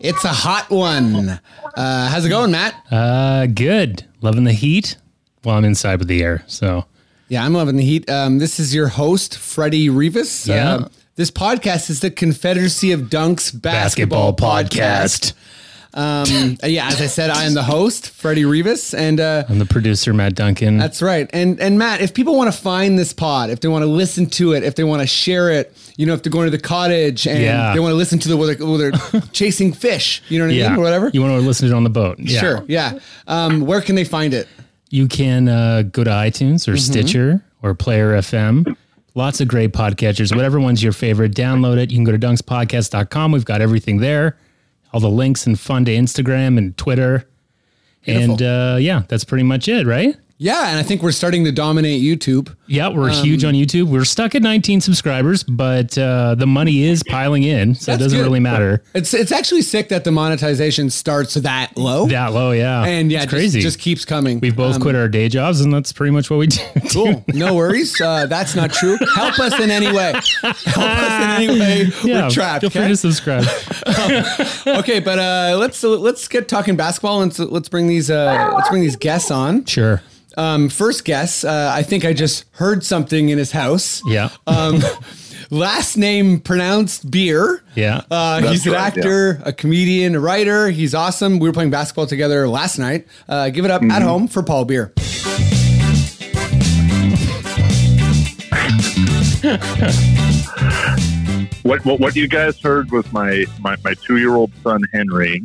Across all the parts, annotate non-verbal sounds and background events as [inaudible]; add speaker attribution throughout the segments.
Speaker 1: It's a hot one. Uh, how's it going, Matt?
Speaker 2: Uh, good. Loving the heat. Well, I'm inside with the air, so
Speaker 1: Yeah, I'm loving the heat. Um, this is your host, Freddie Rivas.
Speaker 2: Yeah.
Speaker 1: Uh, this podcast is the Confederacy of Dunks Basketball, Podcast. Um, uh, [laughs] yeah, as I said, I am the host, Freddie Rivas, and uh,
Speaker 2: I'm the producer, Matt Duncan.
Speaker 1: That's right. And and Matt, if people want to find this pod, if they want to listen to it, if they want to share it, you know, if they're going to the cottage and
Speaker 2: Yeah.
Speaker 1: they want to listen to the where they're, where they're [laughs] chasing fish, you know what I
Speaker 2: yeah,
Speaker 1: mean, or whatever.
Speaker 2: You want to listen to it on the boat? Yeah.
Speaker 1: Sure. Yeah. Um, where can they find it?
Speaker 2: You can uh, go to iTunes or Stitcher or Player FM. Lots of great podcatchers. Whatever one's your favorite, download it. You can go to dunkspodcast.com. We've got everything there. All the links and fun to Instagram and Twitter. And uh, yeah, that's pretty much it, right?
Speaker 1: Yeah, and I think we're starting to dominate YouTube.
Speaker 2: Yeah, we're
Speaker 1: Um,
Speaker 2: huge on YouTube. We're stuck at 19 subscribers, but uh, the money is piling in, so it doesn't
Speaker 1: good.
Speaker 2: really matter.
Speaker 1: It's it's actually sick that the monetization starts that low.
Speaker 2: That low, yeah.
Speaker 1: and yeah,
Speaker 2: it's
Speaker 1: just-
Speaker 2: crazy.
Speaker 1: Just, keeps coming.
Speaker 2: We've both
Speaker 1: Um,
Speaker 2: quit our day jobs, and that's pretty much what we do. [laughs]
Speaker 1: Cool. No worries. Uh, that's not true. Help us in any way. Help us in any way.
Speaker 2: yeah,
Speaker 1: We're trapped.
Speaker 2: Feel free
Speaker 1: okay?
Speaker 2: to subscribe. [laughs]
Speaker 1: okay, but uh, let's let's get talking basketball and so let's bring these uh, let's bring these guests on.
Speaker 2: sure.
Speaker 1: Um, first guest, uh, I think I just heard something in his house.
Speaker 2: Yeah.
Speaker 1: Um, [laughs] last name pronounced Beer.
Speaker 2: Yeah.
Speaker 1: Uh, he's an
Speaker 3: right,
Speaker 1: actor, a comedian, a writer. He's awesome. We were playing basketball together last night. Uh, give it up
Speaker 3: Mm-hmm.
Speaker 1: at home for Paul Beer. [laughs]
Speaker 3: What, what what you guys heard was my my, my two year old son Henry,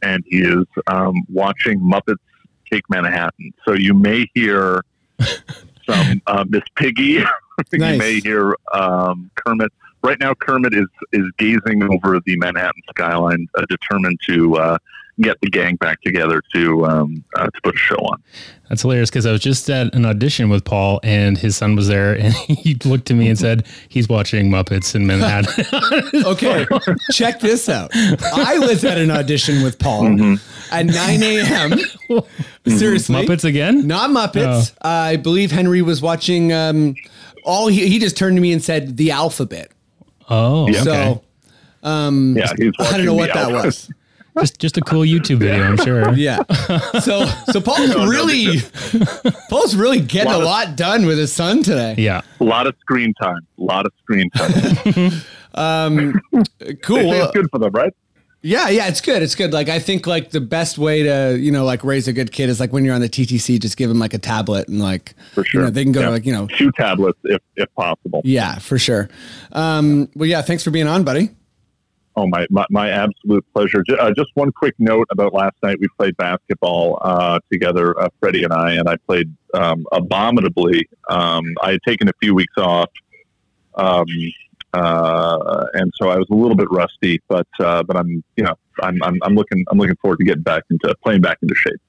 Speaker 3: and he is um, watching Muppets Take Manhattan. So you may hear some uh, Miss Piggy.
Speaker 1: Nice. [laughs]
Speaker 3: You may hear um, Kermit. Right now, Kermit is is gazing over the Manhattan skyline, uh, determined to uh, get the gang back together to um, uh, to put a show on.
Speaker 2: That's hilarious because I was just at an audition with Paul, and his son was there, and [laughs] he looked to me and said he's watching Muppets in Manhattan. [laughs]
Speaker 1: Okay, check this out. I was at an audition with Paul
Speaker 3: Mm-hmm.
Speaker 1: at 9 a.m. [laughs] Seriously.
Speaker 2: Muppets again?
Speaker 1: Not Muppets.
Speaker 3: Oh.
Speaker 1: I believe Henry was watching. Um, all he, he just turned to me and said the alphabet.
Speaker 2: Oh,
Speaker 3: Yeah.
Speaker 2: okay.
Speaker 1: So
Speaker 3: Yeah, he's.
Speaker 1: I don't know
Speaker 3: the
Speaker 1: what that was.
Speaker 2: Just just a cool YouTube video, I'm sure. [laughs]
Speaker 1: Yeah. So so Paul's [laughs] really Paul's really getting a
Speaker 3: Lot of-
Speaker 1: lot done with his son today.
Speaker 2: Yeah.
Speaker 3: A lot of screen time. A lot of screen time. [laughs]
Speaker 1: um Cool.
Speaker 3: They say
Speaker 1: Well,
Speaker 3: it's good for them, right?
Speaker 1: yeah, yeah, it's good. It's good. Like I think like the best way to, you know, like raise a good kid is like when you're on the TTC, just give him like a tablet and like
Speaker 3: For sure.
Speaker 1: you know, they can go
Speaker 3: Yeah.
Speaker 1: to like, you know,
Speaker 3: Two tablets, if if possible.
Speaker 1: yeah, for sure. Um, well, yeah, thanks for being on, buddy.
Speaker 3: Oh, my, my, my absolute pleasure. Ju- Uh, just one quick note about last night. We played basketball uh, together, uh, Freddie and I, and I played um, abominably. Um, I had taken a few weeks off, um, uh, and so I was a little bit rusty. But uh, but I'm you know I'm, I'm I'm looking I'm looking forward to getting back into playing back into shape.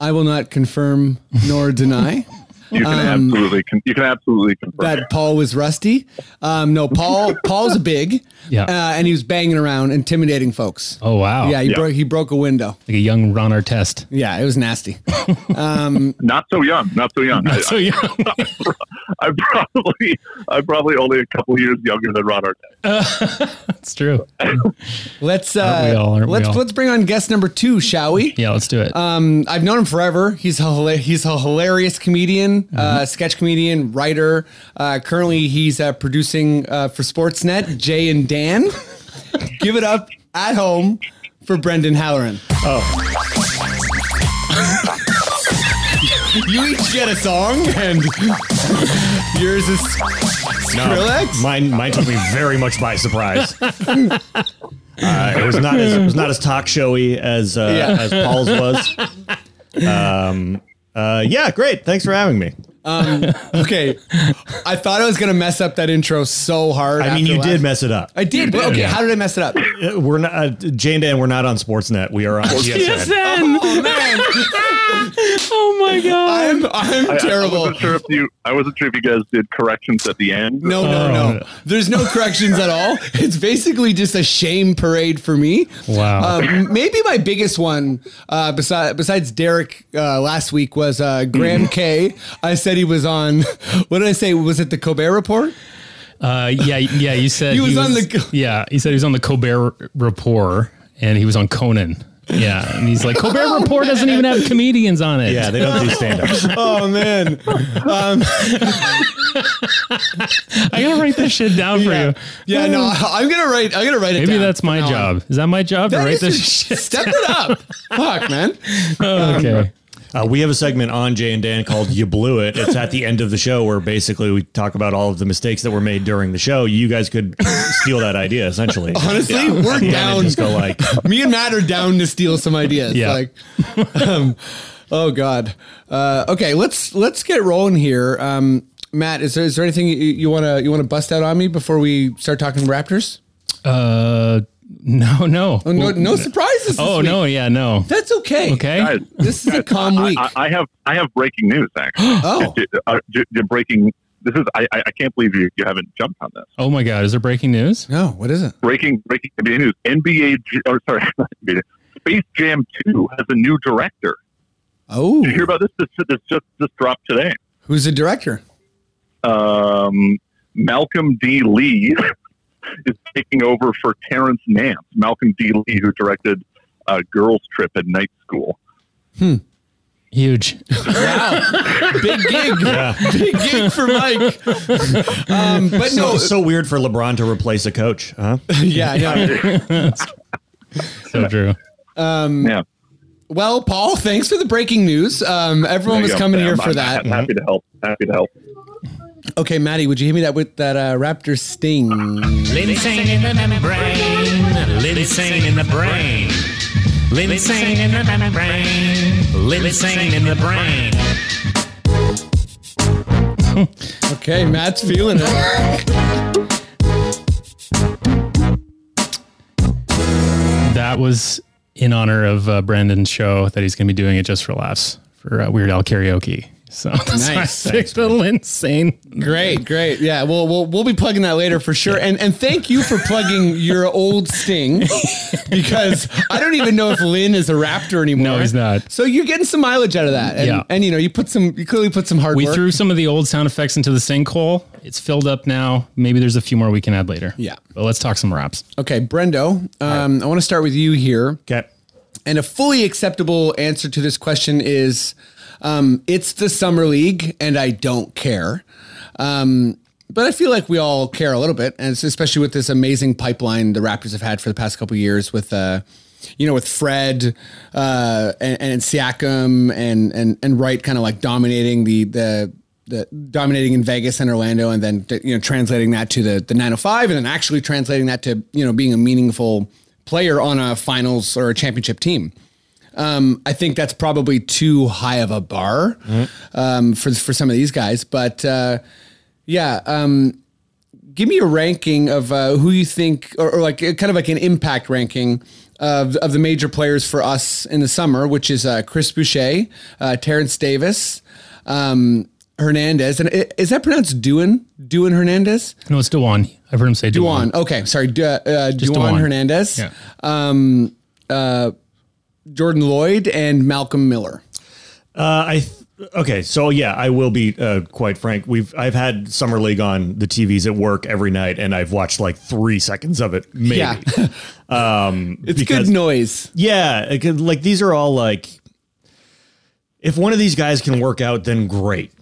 Speaker 1: I will not confirm nor deny [laughs]
Speaker 3: You can
Speaker 1: Um,
Speaker 3: absolutely con- you can absolutely confirm
Speaker 1: that Paul was rusty. Um, no, Paul [laughs] Paul's a big,
Speaker 2: Yeah.
Speaker 1: uh, and he was banging around, intimidating folks.
Speaker 2: Oh wow.
Speaker 1: Yeah, he
Speaker 3: Yeah.
Speaker 1: broke he broke a window.
Speaker 2: Like a young Ron Artest.
Speaker 1: Yeah, it was nasty. [laughs]
Speaker 3: Not so young, not so young. I,
Speaker 2: So young. [laughs]
Speaker 3: I'm probably I'm probably only a couple years younger than Ron Artest.
Speaker 2: It's true.
Speaker 1: Let's uh,
Speaker 2: all,
Speaker 1: let's
Speaker 2: all?
Speaker 1: let's bring on guest number two, shall we?
Speaker 2: Yeah, let's do it.
Speaker 1: Um, I've known him forever. He's a he's a hilarious comedian,
Speaker 2: Mm-hmm.
Speaker 1: uh, sketch comedian, writer. Uh, currently, he's uh, producing uh, for Sportsnet. Jay and Dan, [laughs] give it up at home for Brendan Halloran. Oh. [laughs] you each get a song, and yours is Skrillex.
Speaker 4: Mine, mine took me very much by surprise. [laughs] uh, it was not as it was not as talk showy as uh,
Speaker 1: Yeah.
Speaker 4: as Paul's was. Um, uh, yeah, great. Thanks for having me.
Speaker 1: Um, [laughs] okay, I thought I was gonna mess up that intro so hard.
Speaker 4: I mean, you
Speaker 1: last-
Speaker 4: did mess it up.
Speaker 1: I did, but okay, how did I mess it up?
Speaker 4: Uh, We're not uh, Jane Dan. We're not on Sportsnet. We are on TSN.
Speaker 1: Oh man, [laughs]
Speaker 2: oh my god.
Speaker 1: I'm I'm
Speaker 3: I, I
Speaker 1: terrible.
Speaker 3: wasn't sure if you. I wasn't sure if you guys did corrections at the end.
Speaker 1: No, no, no. There's no corrections at all. It's basically just a shame parade for me.
Speaker 2: Wow.
Speaker 1: Um, maybe my biggest one, uh, besides besides Derek uh, last week, was uh, Graham [clears throat] K. I said he was on. [laughs] What did I say? Was it the Colbert Report?
Speaker 2: Uh, yeah, yeah. You said [laughs]
Speaker 1: He was on the-
Speaker 2: Yeah, he said he was on the Colbert Report, and he was on Conan. Yeah, and he's like Colbert Report doesn't even have comedians on it.
Speaker 4: Yeah, they don't do stand ups. [laughs]
Speaker 1: Oh man. Um,
Speaker 2: I gotta write this shit down for
Speaker 1: yeah,
Speaker 2: you.
Speaker 1: yeah. No, I'm gonna write. I'm gonna write it.
Speaker 2: Maybe
Speaker 1: down
Speaker 2: that's my
Speaker 1: now on.
Speaker 2: job. Is that my job to write this
Speaker 1: just-
Speaker 2: shit?
Speaker 1: Step it up. Fuck, man.
Speaker 2: okay.
Speaker 4: Uh, we have a segment on Jay and Dan called "You Blew It." It's at the end of the show where basically we talk about all of the mistakes that were made during the show. You guys could steal that idea essentially.
Speaker 1: Honestly, we're [laughs] down.
Speaker 4: Just go like,
Speaker 1: Me and Matt are down to steal some ideas.
Speaker 2: Yeah.
Speaker 1: Like, um, oh god. Uh, okay, let's let's get rolling here. Um, Matt, is there is there anything you want to you want to bust out on me before we start talking Raptors?
Speaker 2: Uh, no, no.
Speaker 1: Oh, no, no surprises. this
Speaker 2: Oh
Speaker 1: week.
Speaker 2: no, yeah, no.
Speaker 1: that's okay.
Speaker 2: Okay.
Speaker 3: Guys,
Speaker 1: This is a calm
Speaker 3: I,
Speaker 1: week.
Speaker 3: I, I have I have breaking news actually. [gasps]
Speaker 1: Oh.
Speaker 3: J- uh, j- j- breaking. This is I, I I can't believe you, you haven't jumped on this.
Speaker 2: Oh my God, is there breaking news?
Speaker 1: No, what is it?
Speaker 3: Breaking breaking NBA news. NBA or sorry, [laughs] Space Jam Two has a new director.
Speaker 1: Oh,
Speaker 3: Did you hear about this? This, this just just dropped today.
Speaker 1: who's the director?
Speaker 3: Um, Malcolm D. Lee [laughs] is taking over for Terrence Nance. Malcolm D. Lee, who directed uh, Girls Trip at Night School.
Speaker 2: Huge.
Speaker 1: Wow, [laughs] big gig, Yeah. [laughs] big gig for Mike. Um, but
Speaker 4: so,
Speaker 1: no,
Speaker 4: so weird for LeBron to replace a coach, huh? [laughs]
Speaker 1: yeah, yeah.
Speaker 2: So true.
Speaker 3: Yeah.
Speaker 1: Well, Paul, thanks for the breaking news. Um, everyone was
Speaker 3: go.
Speaker 1: coming
Speaker 3: I'm-
Speaker 1: here for
Speaker 3: I'm
Speaker 1: that.
Speaker 3: Happy to help. Happy to help.
Speaker 1: Okay, Maddie, would you hit me that with that uh, Raptor sting?
Speaker 5: Linsane in the membrane. Linsane in the brain. Linsane in the membrane. Linsane in the brain. [laughs]
Speaker 1: Okay, Matt's feeling it.
Speaker 2: That was in honor of uh, Brandon's show that he's going to be doing it just for laughs for uh, Weird Al karaoke. So that's why I
Speaker 1: Nice.
Speaker 2: picked the insane.
Speaker 1: Great, great. Yeah, we'll we'll we'll be plugging that later for sure. And and thank you for plugging your old sting [laughs] because I don't even know if Lin is a Raptor anymore.
Speaker 2: No, he's not.
Speaker 1: So you're getting some mileage out of that. And,
Speaker 2: Yeah.
Speaker 1: And you know, you put some you clearly put some hard
Speaker 2: We
Speaker 1: work.
Speaker 2: threw some of the old sound effects into the sinkhole. It's filled up now. Maybe there's a few more we can add later.
Speaker 1: Yeah.
Speaker 2: But let's talk some raps.
Speaker 1: Okay, Brendo, um, I want to start with you here.
Speaker 4: Okay.
Speaker 1: And a fully acceptable answer to this question is um, it's the summer league and I don't care. Um, but I feel like we all care a little bit, and especially with this amazing pipeline the Raptors have had for the past couple years with, uh, you know, with Fred uh, and, and Siakam and and and Wright kind of like dominating the the the dominating in Vegas and Orlando, and then you know translating that to the the 905, and then actually translating that to you know being a meaningful player on a finals or a championship team. Um, I think that's probably too high of a bar um, for for some of these guys, but uh, yeah. Um, give me a ranking of uh, who you think, or, or like uh, kind of like an impact ranking of, of the major players for us in the summer, which is uh, Chris Boucher, uh, Terence Davis, um, Hernandez, and is that pronounced Duan? Duan Hernandez?
Speaker 2: No, it's Dewan. I've heard him say Dewan.
Speaker 1: Duan. Okay, sorry, Du- uh, Duan
Speaker 2: Dewan.
Speaker 1: Hernandez.
Speaker 2: Yeah.
Speaker 1: Jordan Loyd and Malcolm Miller.
Speaker 4: Uh, I th- okay, so yeah, I will be uh, quite frank. We've I've had summer league on the TVs at work every night, and I've watched like three seconds of it. Maybe.
Speaker 1: Yeah. [laughs]
Speaker 4: um,
Speaker 1: It's
Speaker 4: because-
Speaker 1: good noise.
Speaker 4: Yeah, it could- like these are all like, if one of these guys can work out, then great,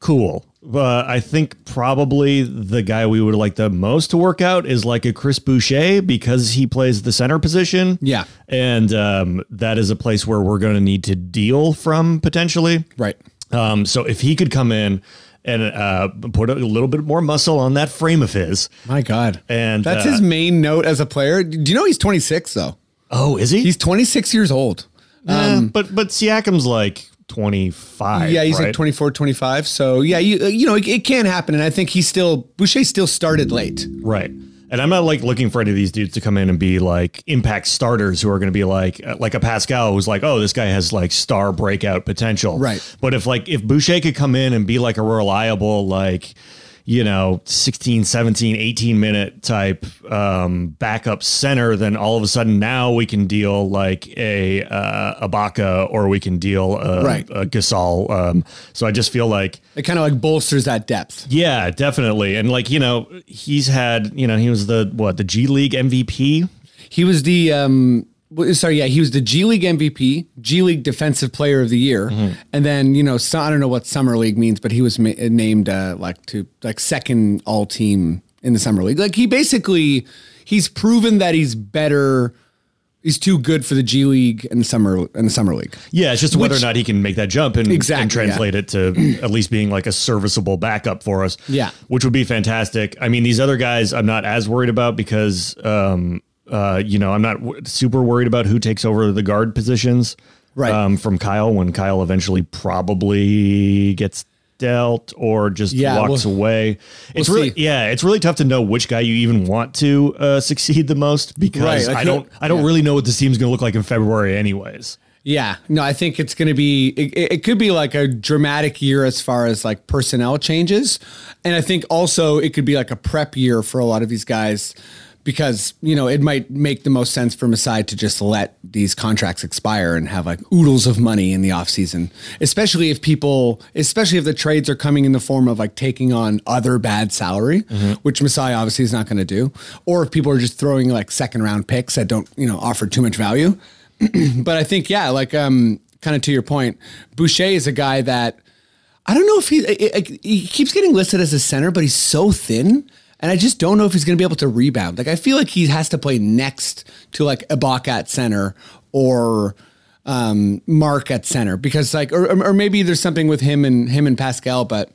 Speaker 4: cool. But I think probably the guy we would like the most to work out is like a Chris Boucher because he plays the center position.
Speaker 1: Yeah.
Speaker 4: and um, that is a place where we're going to need to deal from potentially.
Speaker 1: Right.
Speaker 4: Um, so if he could come in and uh, put a little bit more muscle on that frame of his,
Speaker 1: My God.
Speaker 4: and
Speaker 1: That's
Speaker 4: uh,
Speaker 1: his main note as a player. Do you know he's 26 though?
Speaker 4: Oh, is he?
Speaker 1: He's 26 years old.
Speaker 4: Yeah, but but Siakam's like 25.
Speaker 1: Yeah, he's
Speaker 4: right?
Speaker 1: like 24, 25. So yeah, you you know it, it can happen, and I think he still Boucher still started late.
Speaker 4: Right. And I'm not like looking for any of these dudes to come in and be like impact starters who are going to be like uh, like a Pascal who's like, oh, this guy has like star breakout potential.
Speaker 1: Right.
Speaker 4: But if like if Boucher could come in and be like a reliable like you know 16 17 18 minute type um backup center then all of a sudden now we can deal like a uh Ibaka or we can deal a,
Speaker 1: Right.
Speaker 4: a Gasol um so I just feel like
Speaker 1: It kind of like bolsters that depth.
Speaker 4: yeah, definitely. And like, you know, he's had, you know, he was the what, the G League MVP?
Speaker 1: He was the um sorry, yeah, he was the G League MVP, G League Defensive Player of the Year, and then you know, so, I don't know what Summer League means, but he was ma- named uh, like to like second all team in the Summer League. Like he basically he's proven that he's better. He's too good for the G League and the summer and the summer league.
Speaker 4: Yeah, it's just whether
Speaker 1: Which-
Speaker 4: or not he can make that jump and,
Speaker 1: Exactly,
Speaker 4: and translate it to [clears throat] at least being like a serviceable backup for us.
Speaker 1: Yeah.
Speaker 4: Which would be fantastic. I mean, these other guys I'm not as worried about because um uh you know, I'm not w- super worried about who takes over the guard positions.
Speaker 1: Right.
Speaker 4: Um from Kyle when Kyle eventually probably gets dealt or just
Speaker 1: Yeah,
Speaker 4: walks
Speaker 1: we'll-
Speaker 4: away. It's
Speaker 1: we'll
Speaker 4: really
Speaker 1: see.
Speaker 4: yeah, it's really tough to know which guy you even want to uh, succeed the most because
Speaker 1: Right, like
Speaker 4: I don't I don't
Speaker 1: yeah.
Speaker 4: really know what this team's going to look like in February anyways.
Speaker 1: Yeah, no, I think it's going to be. It, it could be like a dramatic year as far as like personnel changes, and I think also it could be like a prep year for a lot of these guys because you know it might make the most sense for Masai to just let these contracts expire and have like oodles of money in the offseason, especially if people, especially if the trades are coming in the form of like taking on other bad salary, which Masai obviously is not going to do, or if people are just throwing like second round picks that don't you know offer too much value. [clears throat] But I think yeah, like um, kind of to your point, Boucher is a guy that I don't know if he he keeps getting listed as a center, but he's so thin, and I just don't know if he's going to be able to rebound. Like I feel like he has to play next to like Ibaka at center or um, Marc at center because like or, or maybe there's something with him and him and Pascal, but.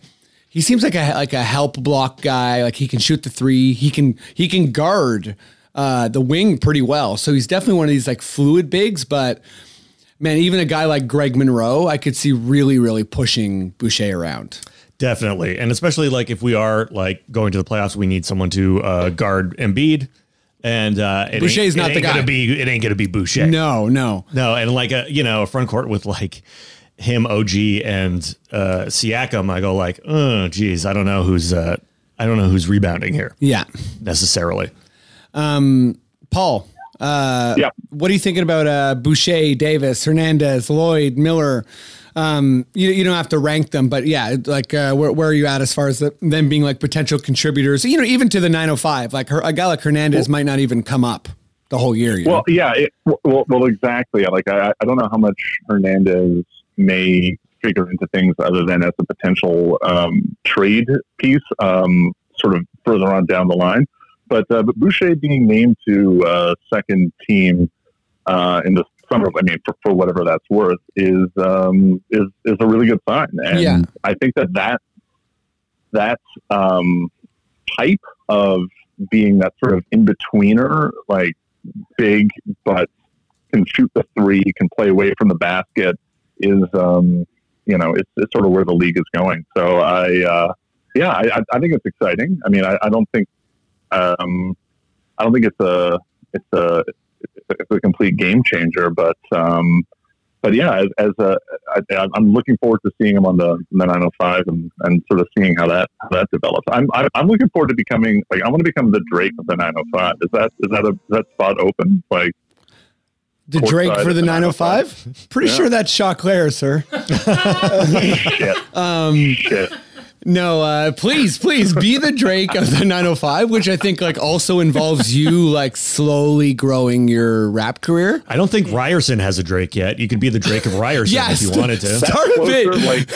Speaker 1: He seems like a like a help block guy. Like he can shoot the three. He can he can guard uh, the wing pretty well. So he's definitely one of these like fluid bigs. But man, even a guy like Greg Monroe, I could see really really pushing Boucher around.
Speaker 4: Definitely, and especially like if we are like going to the playoffs, we need someone to uh, guard Embiid, and uh, it
Speaker 1: Boucher's not
Speaker 4: it
Speaker 1: the guy.
Speaker 4: Gonna be it ain't gonna be Boucher.
Speaker 1: No, no.
Speaker 4: no, and like a you know a front court with like him, OG, and uh, Siakam. I go like, oh geez, I don't know who's uh, I don't know who's rebounding here
Speaker 1: Yeah,
Speaker 4: necessarily.
Speaker 1: Um, Paul. Uh,
Speaker 3: Yeah.
Speaker 1: What are you thinking about uh, Boucher, Davis, Hernandez, Loyd, Miller? Um, you, you don't have to rank them, but yeah, like uh, where, where are you at as far as the, them being like potential contributors? You know, even to the 905, like her, a guy like Hernandez might not even come up the whole year. You
Speaker 3: Well,
Speaker 1: know?
Speaker 3: yeah, it, well, well, exactly. Like, I, I don't know how much Hernandez may figure into things other than as a potential um, trade piece, um, sort of further on down the line. But, uh, but Boucher being named to uh, second team uh, in the summer, I mean, for, for whatever that's worth, is um, is is a really good sign. And
Speaker 1: Yeah.
Speaker 3: I think that that that um, type of being that sort of in betweener, like big but can shoot the three, can play away from the basket, is um, you know it's, it's sort of where the league is going. So I uh, yeah, I, I- think it's exciting. I mean, I, I don't think um, I don't think it's a it's a it's a complete game changer, but um, but yeah, as, as a I, I'm looking forward to seeing him on the, the 905 and, and sort of seeing how that how that develops. I'm I'm I'm looking forward to becoming like I want to become the Drake of the 905. Is that is that a is that spot open? Like
Speaker 1: the Drake for the
Speaker 3: the
Speaker 1: 905? Pretty sure that's Chaclair, sir. [laughs]
Speaker 3: shit,
Speaker 1: Um,
Speaker 3: shit.
Speaker 1: No, uh, please, please be the Drake of the 905, which I think like also involves you like slowly growing your rap career.
Speaker 4: I don't think Ryerson has a Drake yet. You could be the Drake of Ryerson
Speaker 1: Yes.
Speaker 4: if you wanted to.
Speaker 1: Start a bit.
Speaker 3: like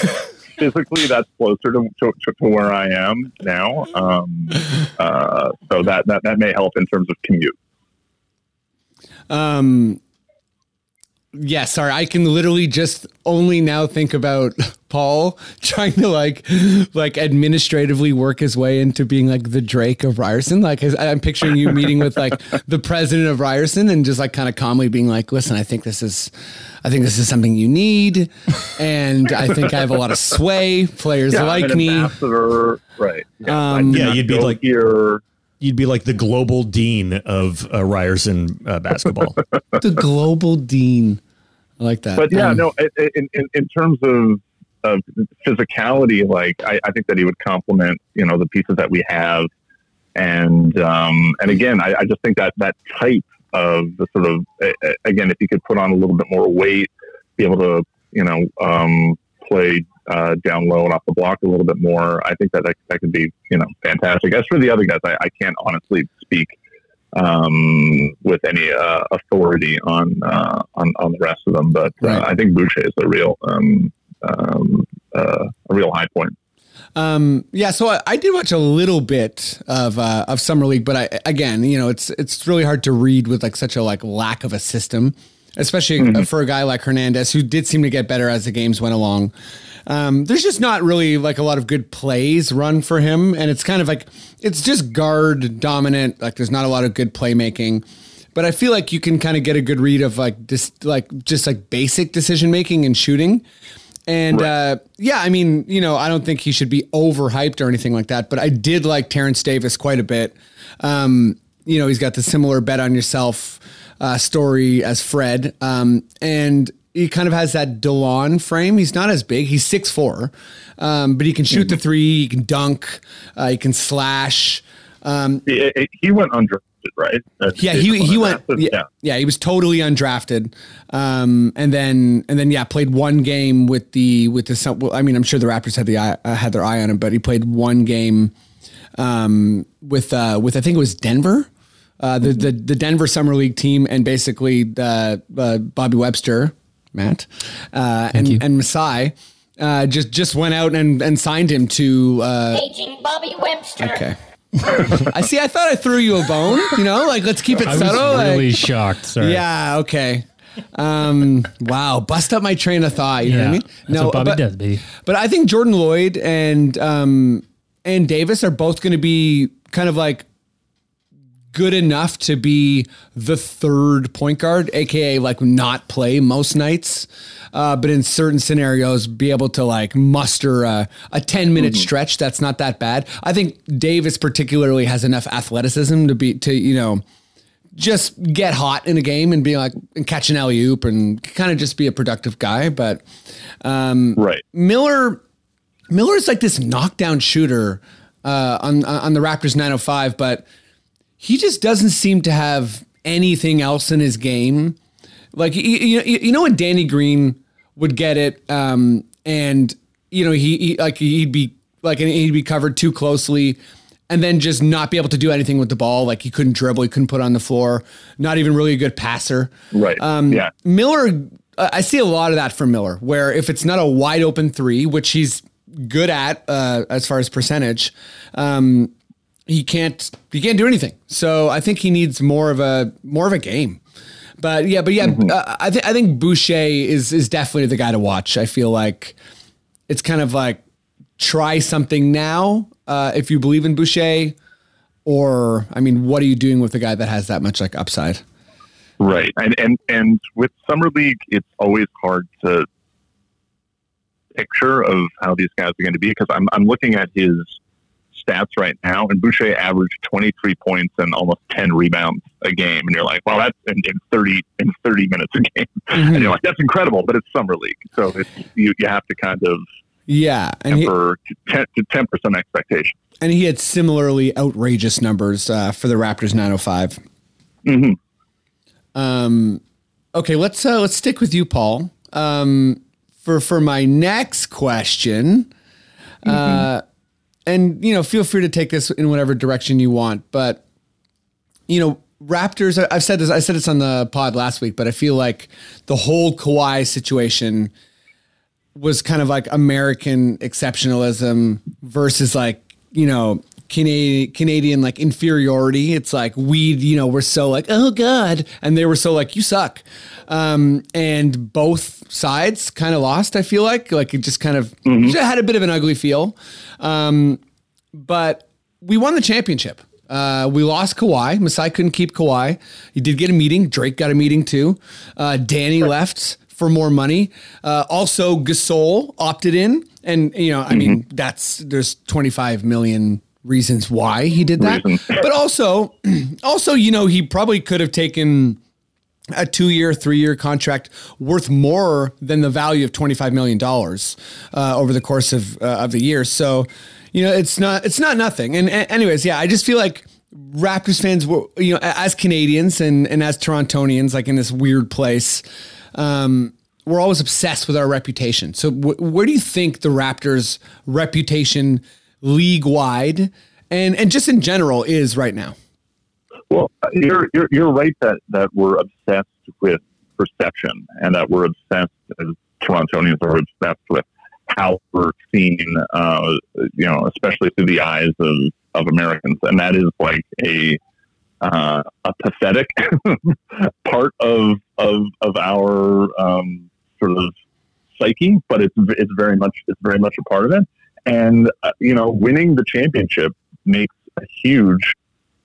Speaker 3: physically that's closer to, to, to where I am now. Um, uh, so that, that that may help in terms of commute.
Speaker 1: Um, yeah, sorry. I can literally just only now think about [laughs] Paul [laughs] trying to like, like administratively work his way into being like the Drake of Ryerson. Like I'm picturing you meeting with like [laughs] the president of Ryerson and just like kind of calmly being like, listen, I think this is, I think this is something you need. And I think I have a lot of sway. Players
Speaker 3: Yeah,
Speaker 1: like
Speaker 3: I'm an
Speaker 1: me.
Speaker 3: ambassador, right? Yeah,
Speaker 1: Um,
Speaker 4: Yeah, you'd be
Speaker 3: go
Speaker 4: like-
Speaker 3: here.
Speaker 4: You'd be like the global dean of uh, Ryerson uh, basketball.
Speaker 1: The global dean. I like that.
Speaker 3: But yeah,
Speaker 1: Um,
Speaker 3: no. In, in in terms of of physicality, like I, I think that he would complement you know the pieces that we have, and um, and again, I, I just think that that type of the sort of again, if he could put on a little bit more weight, be able to you know um, play uh, down low and off the block a little bit more, I think that that, that could be you know fantastic. As for the other guys, I, I can't honestly speak um, with any uh, authority on, uh, on on the rest of them. But uh,
Speaker 1: Right.
Speaker 3: I think Boucher is a real um, um, uh, a real high point.
Speaker 1: Um, yeah, so I, I did watch a little bit of uh, of summer league, but I again, you know, it's it's really hard to read with like such a like lack of a system, especially uh, for a guy like Hernandez who did seem to get better as the games went along. Um, there's just not really like a lot of good plays run for him, and it's kind of like it's just guard dominant. Like there's not a lot of good playmaking. But I feel like you can kind of get a good read of like just like just like basic decision making and shooting. And uh, yeah, I mean, you know, I don't think he should be overhyped or anything like that. But I did like Terence Davis quite a bit. Um, you know, he's got the similar bet on yourself uh, story as Fred, um, and he kind of has that Delon frame. He's not as big. He's six four, um, but he can shoot the three. He can dunk. Uh, he can slash. Um,
Speaker 3: He, he went undrafted, right? That's-
Speaker 1: yeah, he he went. Yeah, yeah, he was totally undrafted, um, and then and then yeah, played one game with the with the. well, I mean, I'm sure the Raptors had the eye, uh, had their eye on him, but he played one game um, with uh, with I think it was Denver, uh, the, the the Denver Summer League team, and basically uh, uh, Bobby Webster, Matt, uh, and
Speaker 2: you.
Speaker 1: and Masai. Uh, just just went out and, and signed him to uh,
Speaker 6: Aging Bobby Webster.
Speaker 1: okay. [laughs] I see. I thought I threw you a bone. You know, like let's keep it
Speaker 2: I was
Speaker 1: subtle. like-
Speaker 2: really shocked. Sorry.
Speaker 1: yeah. Okay. Um, wow. Bust up my train of thought. You know what I mean?
Speaker 2: That's what Bobby
Speaker 1: but,
Speaker 2: does, baby.
Speaker 1: But I think Jordan Loyd and um, and Davis are both going to be kind of like good enough to be the third point guard, aka like not play most nights, uh, but in certain scenarios be able to like muster a, a 10 minute stretch that's not that bad. I think Davis particularly has enough athleticism to be to you know just get hot in a game and be like and catch an alley oop and kind of just be a productive guy. But um,
Speaker 3: right.
Speaker 1: Miller Miller is like this knockdown shooter uh, on on the Raptors 905, but he just doesn't seem to have anything else in his game. Like you, you, you know when Danny Green would get it, um, and you know he, he like he'd be like he'd be covered too closely, and then just not be able to do anything with the ball. Like he couldn't dribble, he couldn't put on the floor. Not even really a good passer.
Speaker 3: Right.
Speaker 1: Um,
Speaker 3: yeah.
Speaker 1: Miller, I see a lot of that from Miller, where if it's not a wide open three, which he's good at uh, as far as percentage, um, he can't he can't do anything. So I think he needs more of a more of a game. But yeah, but yeah, uh, I think I think Boucher is is definitely the guy to watch. I feel like it's kind of like try something now uh, if you believe in Boucher, or I mean, what are you doing with a guy that has that much like upside?
Speaker 3: Right. And, and, and with Summer League, it's always hard to picture of how these guys are going to be because I'm, I'm looking at his stats right now, and Boucher averaged 23 points and almost 10 rebounds a game. And you're like, well, that's in, in 30 in 30 minutes a game. [laughs] And you're like, that's incredible, but it's Summer League. So it's, you, you have to kind of
Speaker 1: Yeah, and he,
Speaker 3: temper to 10, to 10% expectation.
Speaker 1: and he had similarly outrageous numbers uh, for the Raptors 905.
Speaker 3: hmm
Speaker 1: Um, okay, let's uh, let's stick with you, Paul. Um, for for my next question, uh, and you know, feel free to take this in whatever direction you want. But you know, Raptors. I've said this. I said this on the pod last week, but I feel like the whole Kawhi situation was kind of like American exceptionalism versus like you know Canadian, Canadian like inferiority. It's like we, you know, we're so like, oh God. And they were so like, you suck. Um, and both sides kind of lost, I feel like. Like it just kind of it had a bit of an ugly feel. Um, but we won the championship. Uh, we lost Kawhi. Masai couldn't keep Kawhi. He did get a meeting. Drake got a meeting too. Uh, Danny left for more money. Uh, also, Gasol opted in, and you know, I mean, that's there's 25 million reasons why he did that.
Speaker 3: Reasons.
Speaker 1: But also, [clears throat] also, you know, he probably could have taken a two-year, three-year contract worth more than the value of twenty-five million dollars uh, over the course of uh, of the year. So, you know, it's not it's not nothing. And, anyways, yeah, I just feel like Raptors fans, were, you know, as Canadians and and as Torontonians, like in this weird place, um, we're always obsessed with our reputation. So, wh- where do you think the Raptors' reputation, league-wide, and and just in general, is right now?
Speaker 3: Well, you're, you're you're right that that we're obsessed with perception, and that we're obsessed as Torontonians are obsessed with how we're seen, uh, you know, especially through the eyes of, of Americans, and that is like a uh, a pathetic [laughs] part of of of our um, sort of psyche, but it's it's very much it's very much a part of it. And uh, you know, winning the championship makes a huge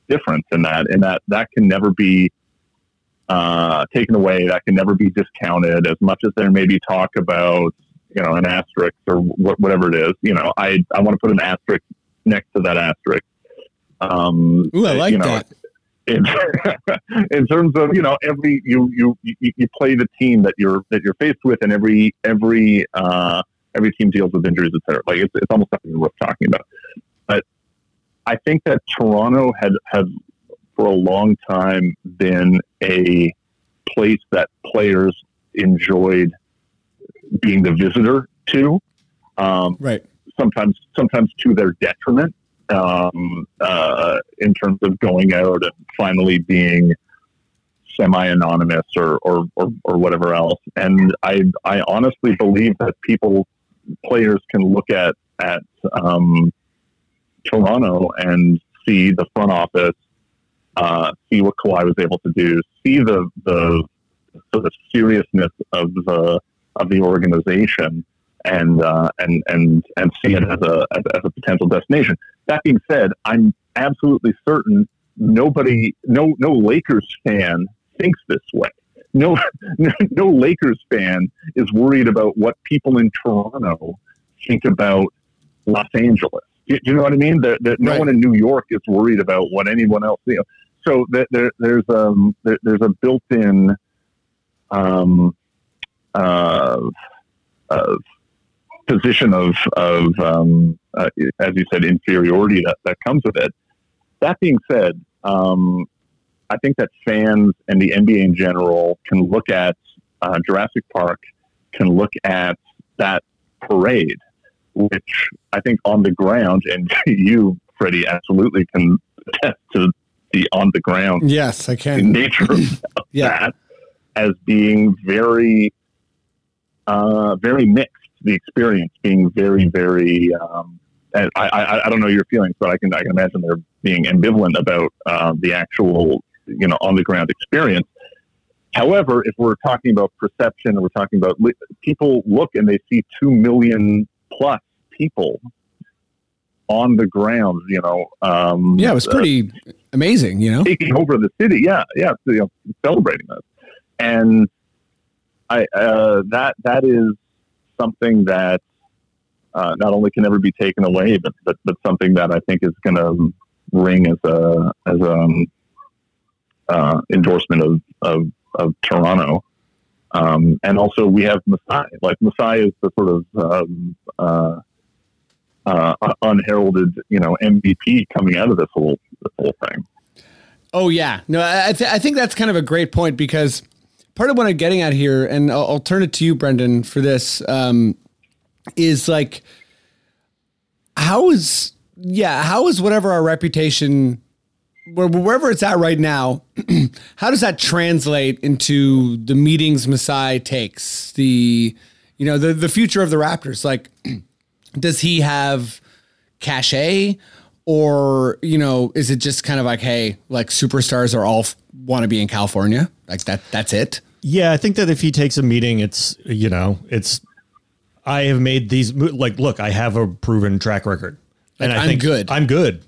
Speaker 3: difference in that, and that that can never be uh, taken away. That can never be discounted. As much as there may be talk about you know an asterisk or wh- whatever it is, you know, I I want to put an asterisk next to that asterisk. Um,
Speaker 1: Ooh, I like
Speaker 3: you know,
Speaker 1: that.
Speaker 3: in, [laughs] in terms of you know every you, you you you play the team that you're that you're faced with and every every uh every team deals with injuries etc like it's, it's almost nothing worth talking about but i think that toronto had had for a long time been a place that players enjoyed being the visitor to um,
Speaker 1: Right.
Speaker 3: sometimes sometimes to their detriment um, uh, in terms of going out and finally being semi-anonymous or, or, or, or whatever else. And I, I honestly believe that people, players can look at, at um, Toronto and see the front office, uh, see what Kawhi was able to do, see the, the sort of seriousness of the, of the organization and, uh, and, and, and see it as a, as, a potential destination. That being said, I'm absolutely certain nobody, no, no Lakers fan thinks this way. [laughs] No, no Lakers fan is worried about what people in Toronto think about Los Angeles. Do, you know what I mean? That that no
Speaker 1: Right.
Speaker 3: one in New York is worried about what anyone else. You know, so that there, there's um there, there's a built-in um uh, uh position of of um, uh, as you said inferiority that that comes with it. That being said, um, I think that fans and the NBA in general can look at uh, Jurassic Park, can look at that parade, which I think on the ground, and [laughs] you, Freddie, absolutely can attest to the on the ground
Speaker 1: Yes, I can. [laughs]
Speaker 3: nature of [laughs]
Speaker 1: Yeah.
Speaker 3: that as being very, uh, very mixed. The experience being very, very. Um, and I, I, I don't know your feelings, but I can, I can imagine they're being ambivalent about uh, the actual, you know, on the ground experience. However, if we're talking about perception, we're talking about li- people look and they see two million plus people on the ground. You know, um,
Speaker 1: Yeah, it was
Speaker 3: uh,
Speaker 1: pretty amazing, you know?
Speaker 3: taking over the city. Yeah, yeah, you know, celebrating this, and I uh, that that is something that uh, not only can never be taken away, but but, but something that I think is going to ring as a as a um, uh, endorsement of of, of Toronto. Um, and also, we have Masai. Like Masai is the sort of um, uh, uh, unheralded, you know, MVP coming out of this whole this whole thing.
Speaker 1: Oh yeah, no, I, th- I think that's kind of a great point because part of what I'm getting at here, and I'll, I'll turn it to you, Brendan, for this, um, is like, how is yeah, how is whatever our reputation, wherever it's at right now, [clears throat] how does that translate into the meetings Masai takes, the you know the the future of the Raptors? Like, [clears throat] does he have cachet? or you know, is it just kind of like, hey, like superstars are all want to be in California, like that? That's it.
Speaker 4: Yeah, I think that if he takes a meeting, it's you know, it's I have made these like look, I have a proven track record, and
Speaker 1: Like,
Speaker 4: I
Speaker 1: I'm
Speaker 4: think
Speaker 1: good.
Speaker 4: I'm good.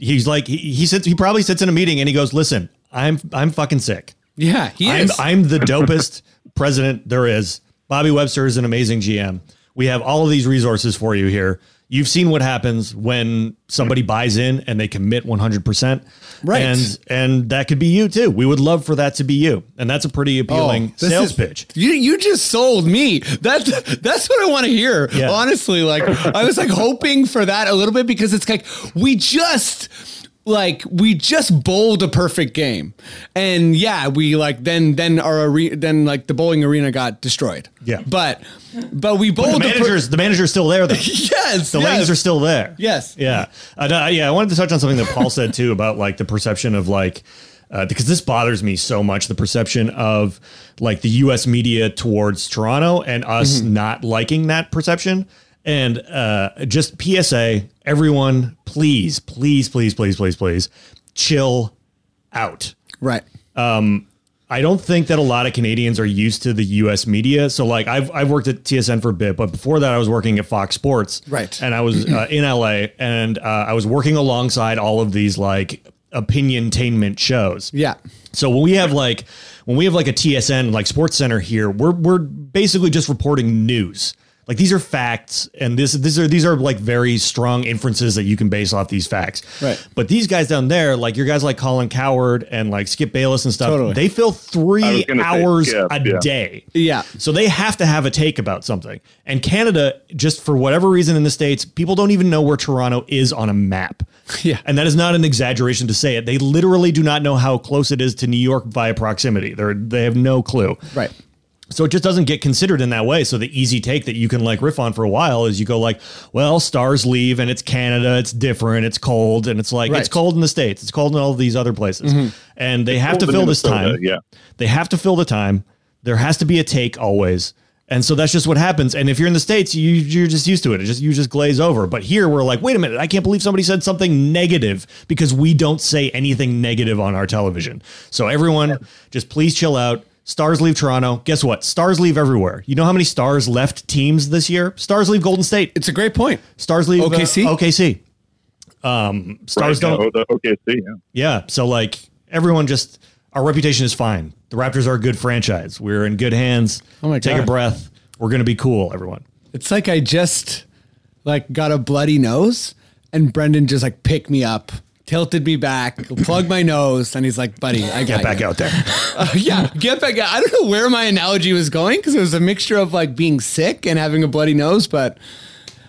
Speaker 4: He's like he, he sits. He probably sits in a meeting and he goes, "Listen, I'm I'm fucking sick.
Speaker 1: Yeah, he
Speaker 4: I'm
Speaker 1: is.
Speaker 4: I'm the [laughs] dopest president there is. Bobby Webster is an amazing GM. We have all of these resources for you here. You've seen what happens when somebody buys in and they commit 100%.
Speaker 1: Right.
Speaker 4: And and that could be you too. We would love for that to be you. And that's a pretty oh, appealing
Speaker 1: Oh,
Speaker 4: sales
Speaker 1: is-
Speaker 4: pitch.
Speaker 1: You you just sold me. That's that's what I want to hear.
Speaker 4: Yeah.
Speaker 1: Honestly, like I was like hoping for that a little bit because it's like we just like we just bowled a perfect game, and yeah, we like then then our arena then like the bowling arena got destroyed.
Speaker 4: Yeah.
Speaker 1: but but we bowled a per-
Speaker 4: managers, the manager's still there though. [laughs]
Speaker 1: yes,
Speaker 4: The
Speaker 1: yes.
Speaker 4: lanes are still there.
Speaker 1: Yes.
Speaker 4: Yeah. Uh, yeah. I wanted to touch on something that Paul said too about like the perception of like, uh, because this bothers me so much the perception of like the US media towards Toronto and us not liking that perception. And uh, just PSA, everyone, please, please, please, please, please, please chill out.
Speaker 1: right.
Speaker 4: I don't think that a lot of Canadians are used to the U.S. media. So, like, I've I've worked at TSN for a bit, but before that, I was working at Fox Sports,
Speaker 1: Right.
Speaker 4: And I was uh, in LA, and uh, I was working alongside all of these like opiniontainment shows.
Speaker 1: Yeah.
Speaker 4: So when we have like when we have like a TSN like Sports Center here, we're we're basically just reporting news. Like these are facts, and this these are these are like very strong inferences that you can base off these facts.
Speaker 1: Right.
Speaker 4: But these guys down there, like your guys like Colin Cowherd and like Skip Bayless and stuff,
Speaker 1: Totally.
Speaker 4: they fill three
Speaker 3: gonna say
Speaker 4: hours
Speaker 3: Skip,
Speaker 4: a
Speaker 3: yeah.
Speaker 4: day.
Speaker 1: Yeah.
Speaker 4: So they have to have a take about something. And Canada, just for whatever reason in the States, people don't even know where Toronto is on a map. [laughs]
Speaker 1: Yeah.
Speaker 4: And that is not an exaggeration to say it. They literally do not know how close it is to New York via proximity. They're they have no clue.
Speaker 1: Right.
Speaker 4: So it just doesn't get considered in that way. So the easy take that you can like riff on for a while is you go like, well, stars leave and it's Canada, it's different, it's cold, and it's like
Speaker 1: Right.
Speaker 4: it's cold in the States, it's cold in all of these other places. And they have to fill this time.
Speaker 3: yeah.
Speaker 4: They have to fill the time. There has to be a take always. And so that's just what happens. And if you're in the States, you, you're just used to it. It just you just glaze over. But here we're like, wait a minute, I can't believe somebody said something negative because we don't say anything negative on our television. So everyone, just please chill out. Stars leave Toronto. Guess what? Stars leave everywhere. You know how many stars left teams this year? Stars leave Golden State.
Speaker 1: It's a great point.
Speaker 4: Stars leave uh,
Speaker 1: OKC?
Speaker 4: OKC. Um, stars
Speaker 3: Right,
Speaker 4: don't.
Speaker 3: yeah, oh, the OKC, yeah.
Speaker 4: Yeah. So like everyone just our reputation is fine. The Raptors are a good franchise. We're in good hands.
Speaker 1: Oh my
Speaker 4: Take a breath. We're gonna be cool, everyone.
Speaker 1: It's like I just like got a bloody nose and Brendan just like picked me up, tilted me back, plugged my nose, and he's like, buddy, I got
Speaker 4: Get back
Speaker 1: you."
Speaker 4: out there. [laughs]
Speaker 1: Uh, yeah, get back out. I don't know where my analogy was going because it was a mixture of like being sick and having a bloody nose, but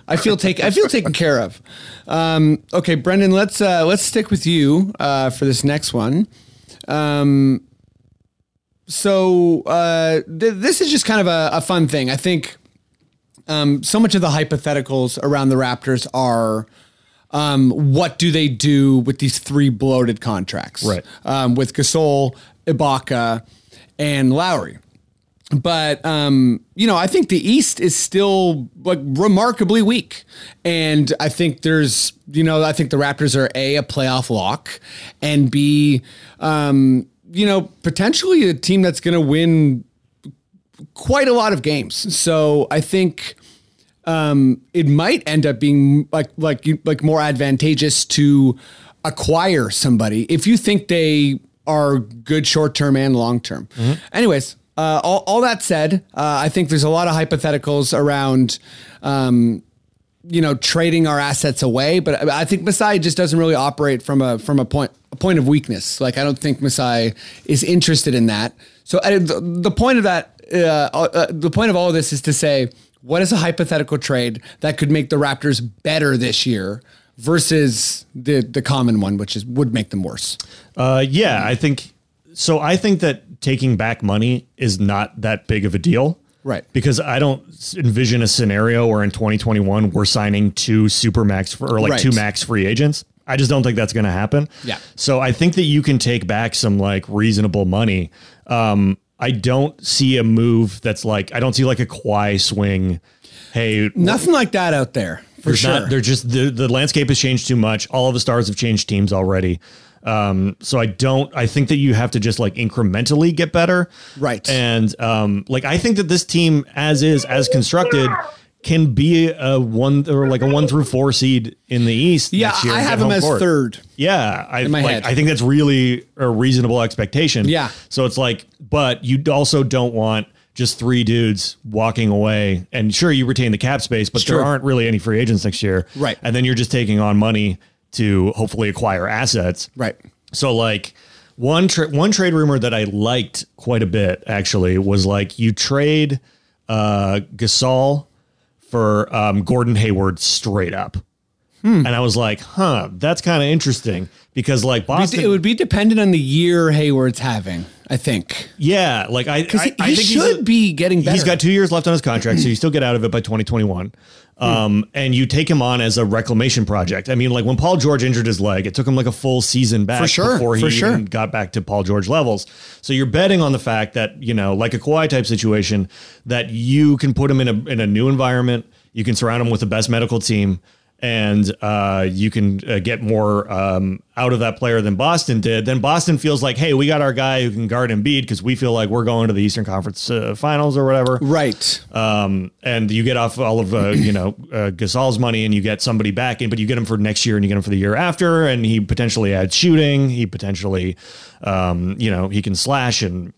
Speaker 1: I feel take I feel taken care of. Um, okay, Brendan, let's uh, let's stick with you uh, for this next one. Um, so uh, th- this is just kind of a, a fun thing. I think um, so much of the hypotheticals around the Raptors are um, what do they do with these three bloated contracts?
Speaker 4: Right.
Speaker 1: Um, with Gasol, Ibaka, and Lowry. But um, you know, I think the East is still like remarkably weak, and I think there's, you know, I think the Raptors are a a playoff lock, and b, um, you know, potentially a team that's going to win quite a lot of games. So I think um, it might end up being like like like more advantageous to acquire somebody if you think they are good short term and long term. Anyways, uh, all, all that said, uh, I think there's a lot of hypotheticals around. Um, you know, trading our assets away, but I think Masai just doesn't really operate from a from a point a point of weakness. Like I don't think Masai is interested in that. So uh, the, the point of that, uh, uh, the point of all of this is to say, what is a hypothetical trade that could make the Raptors better this year versus the the common one, which is would make them worse.
Speaker 4: Uh, yeah, I think so. I think that taking back money is not that big of a deal.
Speaker 1: Right.
Speaker 4: Because I don't envision a scenario where in 2021 we're signing two super max for, or like
Speaker 1: Right.
Speaker 4: two max free agents. I just don't think that's going to happen.
Speaker 1: Yeah.
Speaker 4: So I think that you can take back some like reasonable money. Um, I don't see a move that's like I don't see like a Kawhi swing. Hey,
Speaker 1: Nothing like that out there
Speaker 4: for
Speaker 1: sure.
Speaker 4: not, they're just the, the landscape has changed too much. All of the stars have changed teams already. Um, so I don't. I think that you have to just like incrementally get better,
Speaker 1: Right.
Speaker 4: And um, like I think that this team, as is, as constructed, can be a one or like a one through four seed in the East.
Speaker 1: Yeah,
Speaker 4: next year
Speaker 1: I have
Speaker 4: get
Speaker 1: him as
Speaker 4: court.
Speaker 1: third.
Speaker 4: Yeah, I like. I think that's really a reasonable expectation.
Speaker 1: Yeah.
Speaker 4: So it's like, but you also don't want just three dudes walking away. And sure, you retain the cap space, but there aren't really any free agents next year.
Speaker 1: Right.
Speaker 4: And then you're just taking on money to hopefully acquire assets.
Speaker 1: Right.
Speaker 4: So like one tra- one trade rumor that I liked quite a bit actually was like you trade uh Gasol for um, Gordon Hayward straight up.
Speaker 1: Hmm.
Speaker 4: And I was like, huh, that's kind of interesting because like Boston,
Speaker 1: It would be dependent on the year Hayward's having, I think.
Speaker 4: yeah, like I, I,
Speaker 1: he,
Speaker 4: I
Speaker 1: he should
Speaker 4: a-
Speaker 1: be getting better.
Speaker 4: He's got two years left on his contract, so you still get out of it by 2021. Um, and you take him on as a reclamation project. I mean, like when Paul George injured his leg, it took him like a full season back
Speaker 1: For sure,
Speaker 4: before he
Speaker 1: sure.
Speaker 4: even got back to Paul George levels. So you're betting on the fact that you know, like a Kawhi type situation, that you can put him in a in a new environment. You can surround him with the best medical team. And uh, you can uh, get more um, out of that player than Boston did. Then Boston feels like, hey, we got our guy who can guard Embiid because we feel like we're going to the Eastern Conference uh, Finals or whatever
Speaker 1: right.
Speaker 4: um, and you get off all of uh, you know uh, Gasol's money, and you get somebody back in, but you get him for next year, and you get him for the year after, and he potentially adds shooting. He potentially, um, you know, he can slash, and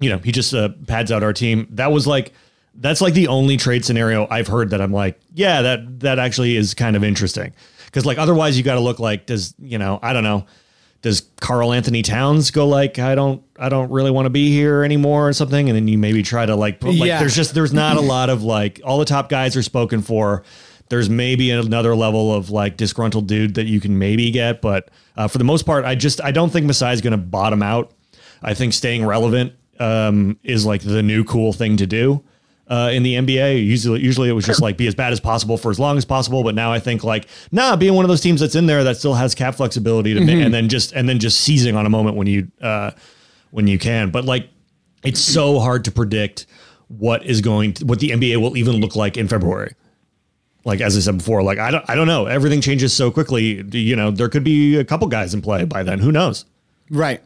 Speaker 4: you know, he just uh, pads out our team. That was like. That's like the only trade scenario I've heard that I'm like, yeah, that that actually is kind of interesting. Because like otherwise you got to look like does you know I don't know does Karl-Anthony Towns go like I don't I don't really want to be here anymore or something and then you maybe try to like put like
Speaker 1: Yeah.
Speaker 4: there's just there's not a lot of like all the top guys are spoken for there's maybe another level of like disgruntled dude that you can maybe get but uh, for the most part I just I don't think Masai is going to bottom out I think staying relevant um, is like the new cool thing to do uh, in the NBA. Usually, usually it was just like be as bad as possible for as long as possible. But now I think like, nah, being one of those teams that's in there that still has cap flexibility to, ma- and then just and then just seizing on a moment when you uh, when you can. But like, it's so hard to predict what is going to, what the NBA will even look like in February. Like as I said before, like I don't I don't know. Everything changes so quickly. You know, there could be a couple guys in play by then. Who knows?
Speaker 1: Right.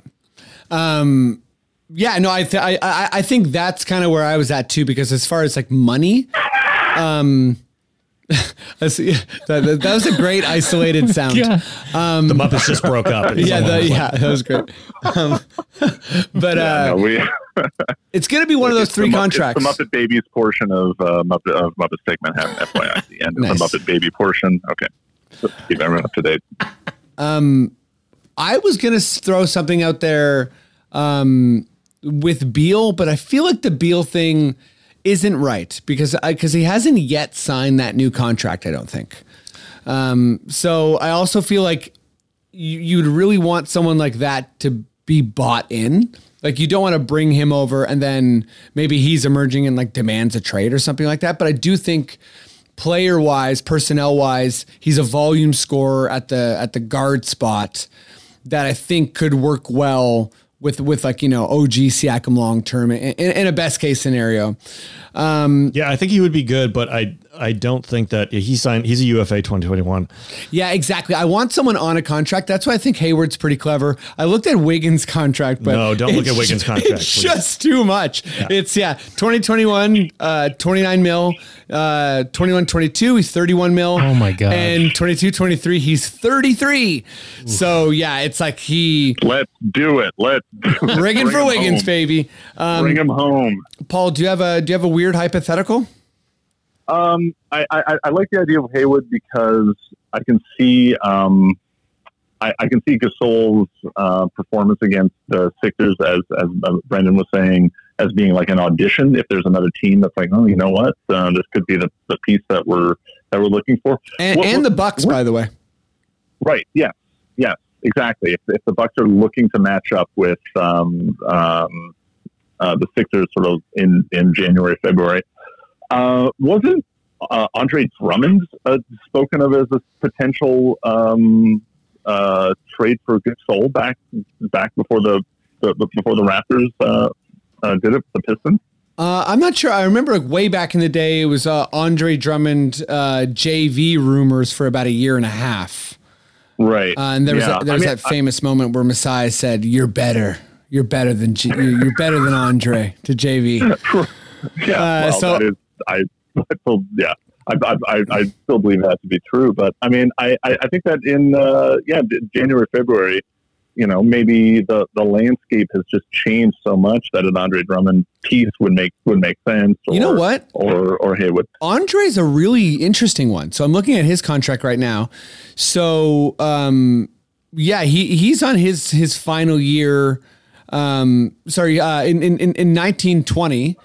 Speaker 1: Um, yeah, no, I, th- I, I, I think that's kind of where I was at too, because as far as like money, um, [laughs] that, that, that was a great isolated sound. [laughs]
Speaker 2: Yeah.
Speaker 4: The Muppets just broke up.
Speaker 1: Um, Yeah, the, yeah, that was great. Um, [laughs] but uh,
Speaker 3: no, we,
Speaker 1: it's going to be one of those three
Speaker 3: the,
Speaker 1: contracts.
Speaker 3: It's the Muppet Babies portion of uh, Muppet of Muppets Take Manhattan, FYI. The end
Speaker 1: Nice.
Speaker 3: of the Muppet Baby portion. Okay, Just keep everyone up to date.
Speaker 1: Um, I was gonna throw something out there um, with Beal, but I feel like the Beal thing isn't right because because he hasn't yet signed that new contract. I don't think. Um, so I also feel like you, you'd really want someone like that to be bought in. Like you don't want to bring him over and then maybe he's emerging and like demands a trade or something like that. But I do think player wise, personnel wise, he's a volume scorer at the at the guard spot that I think could work well with with like you know OG Siakam long term in, in, in a best case scenario.
Speaker 4: Um, Yeah, I think he would be good, but I I don't think that he signed. He's a UFA 2021.
Speaker 1: Yeah, exactly. I want someone on a contract. That's why I think Hayward's pretty clever. I looked at Wiggins' contract, but
Speaker 4: No, don't look at Wiggins' contract,
Speaker 1: It's
Speaker 4: please.
Speaker 1: just too much. It's yeah, 2021, uh, 29 mil, uh, 21, 22, he's 31 mil.
Speaker 2: Oh my God.
Speaker 1: And 22, 23, he's 33. So yeah, it's like he
Speaker 3: Let's do it. Let's [laughs]
Speaker 1: rigging
Speaker 3: bring
Speaker 1: for Wiggins,
Speaker 3: home.
Speaker 1: baby. Um,
Speaker 3: Bring him home.
Speaker 1: Paul, do you have a do you have a weird hypothetical?
Speaker 3: Um, I, I, I like the idea of Hayward because I can see um, I, I can see Gasol's uh, performance against the Sixers as as uh, Brendan was saying as being like an audition. If there's another team that's like, oh, you know what, uh, this could be the, the piece that we're that we're looking for.
Speaker 1: And,
Speaker 3: What-
Speaker 1: and the Bucks,
Speaker 3: what-
Speaker 1: by the way.
Speaker 3: Right. Yeah. Yes. Exactly. If, if the Bucks are looking to match up with um, um, uh, the Sixers, sort of in in January, February, uh, wasn't uh, Andre Drummond uh, spoken of as a potential um, uh, trade for Gasol back back before the, the before the Raptors uh, uh, did it? The Pistons.
Speaker 1: Uh, I'm not sure. I remember like, way back in the day, it was uh, Andre Drummond uh, JV rumors for about a year and a half.
Speaker 3: Right.
Speaker 1: Uh, and there was,
Speaker 3: Yeah.
Speaker 1: a, there
Speaker 3: I
Speaker 1: was
Speaker 3: mean,
Speaker 1: that famous moment where Masai said, "You're better. You're better than G- you're you're better than Andre to JV." [laughs]
Speaker 3: Yeah,
Speaker 1: Uh,
Speaker 3: well,
Speaker 1: so-
Speaker 3: that is, I, I still, yeah, I, I, I, still believe that to be true. But I mean, I, I, think that in, uh, yeah, January, February, you know, maybe the, the landscape has just changed so much that an Andre Drummond piece would make would make sense. Or,
Speaker 1: You know what?
Speaker 3: Or or Hayward.
Speaker 1: Andre's a really interesting one. So I'm looking at his contract right now. So um, yeah, he he's on his his final year. Um, sorry, uh, in in in 1920.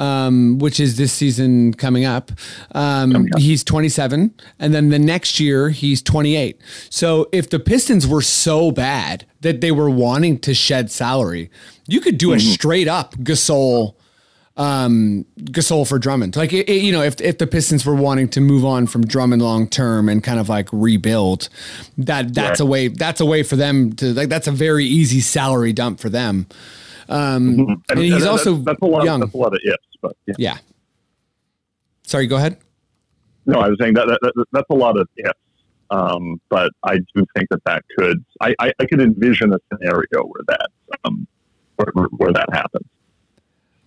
Speaker 1: Um, which is this season coming up. Um, he's 27, and then the next year he's 28. So if the Pistons were so bad that they were wanting to shed salary, you could do a straight up Gasol um, Gasol for Drummond. Like, it, it- you know, if, if the Pistons were wanting to move on from Drummond long term and kind of like rebuild, that that's a way. That's a way for them to like. That's a very easy salary dump for them. Um, and he's
Speaker 3: that-
Speaker 1: also
Speaker 3: that's, that's a lot.
Speaker 1: young.
Speaker 3: That's a lot of ifs. But yeah.
Speaker 1: Yeah. Sorry, go ahead.
Speaker 3: No, I was saying that, that, that that's a lot of ifs. Um, but I do think that that could. I, I, I could envision a scenario where that um, where, where- where that happens.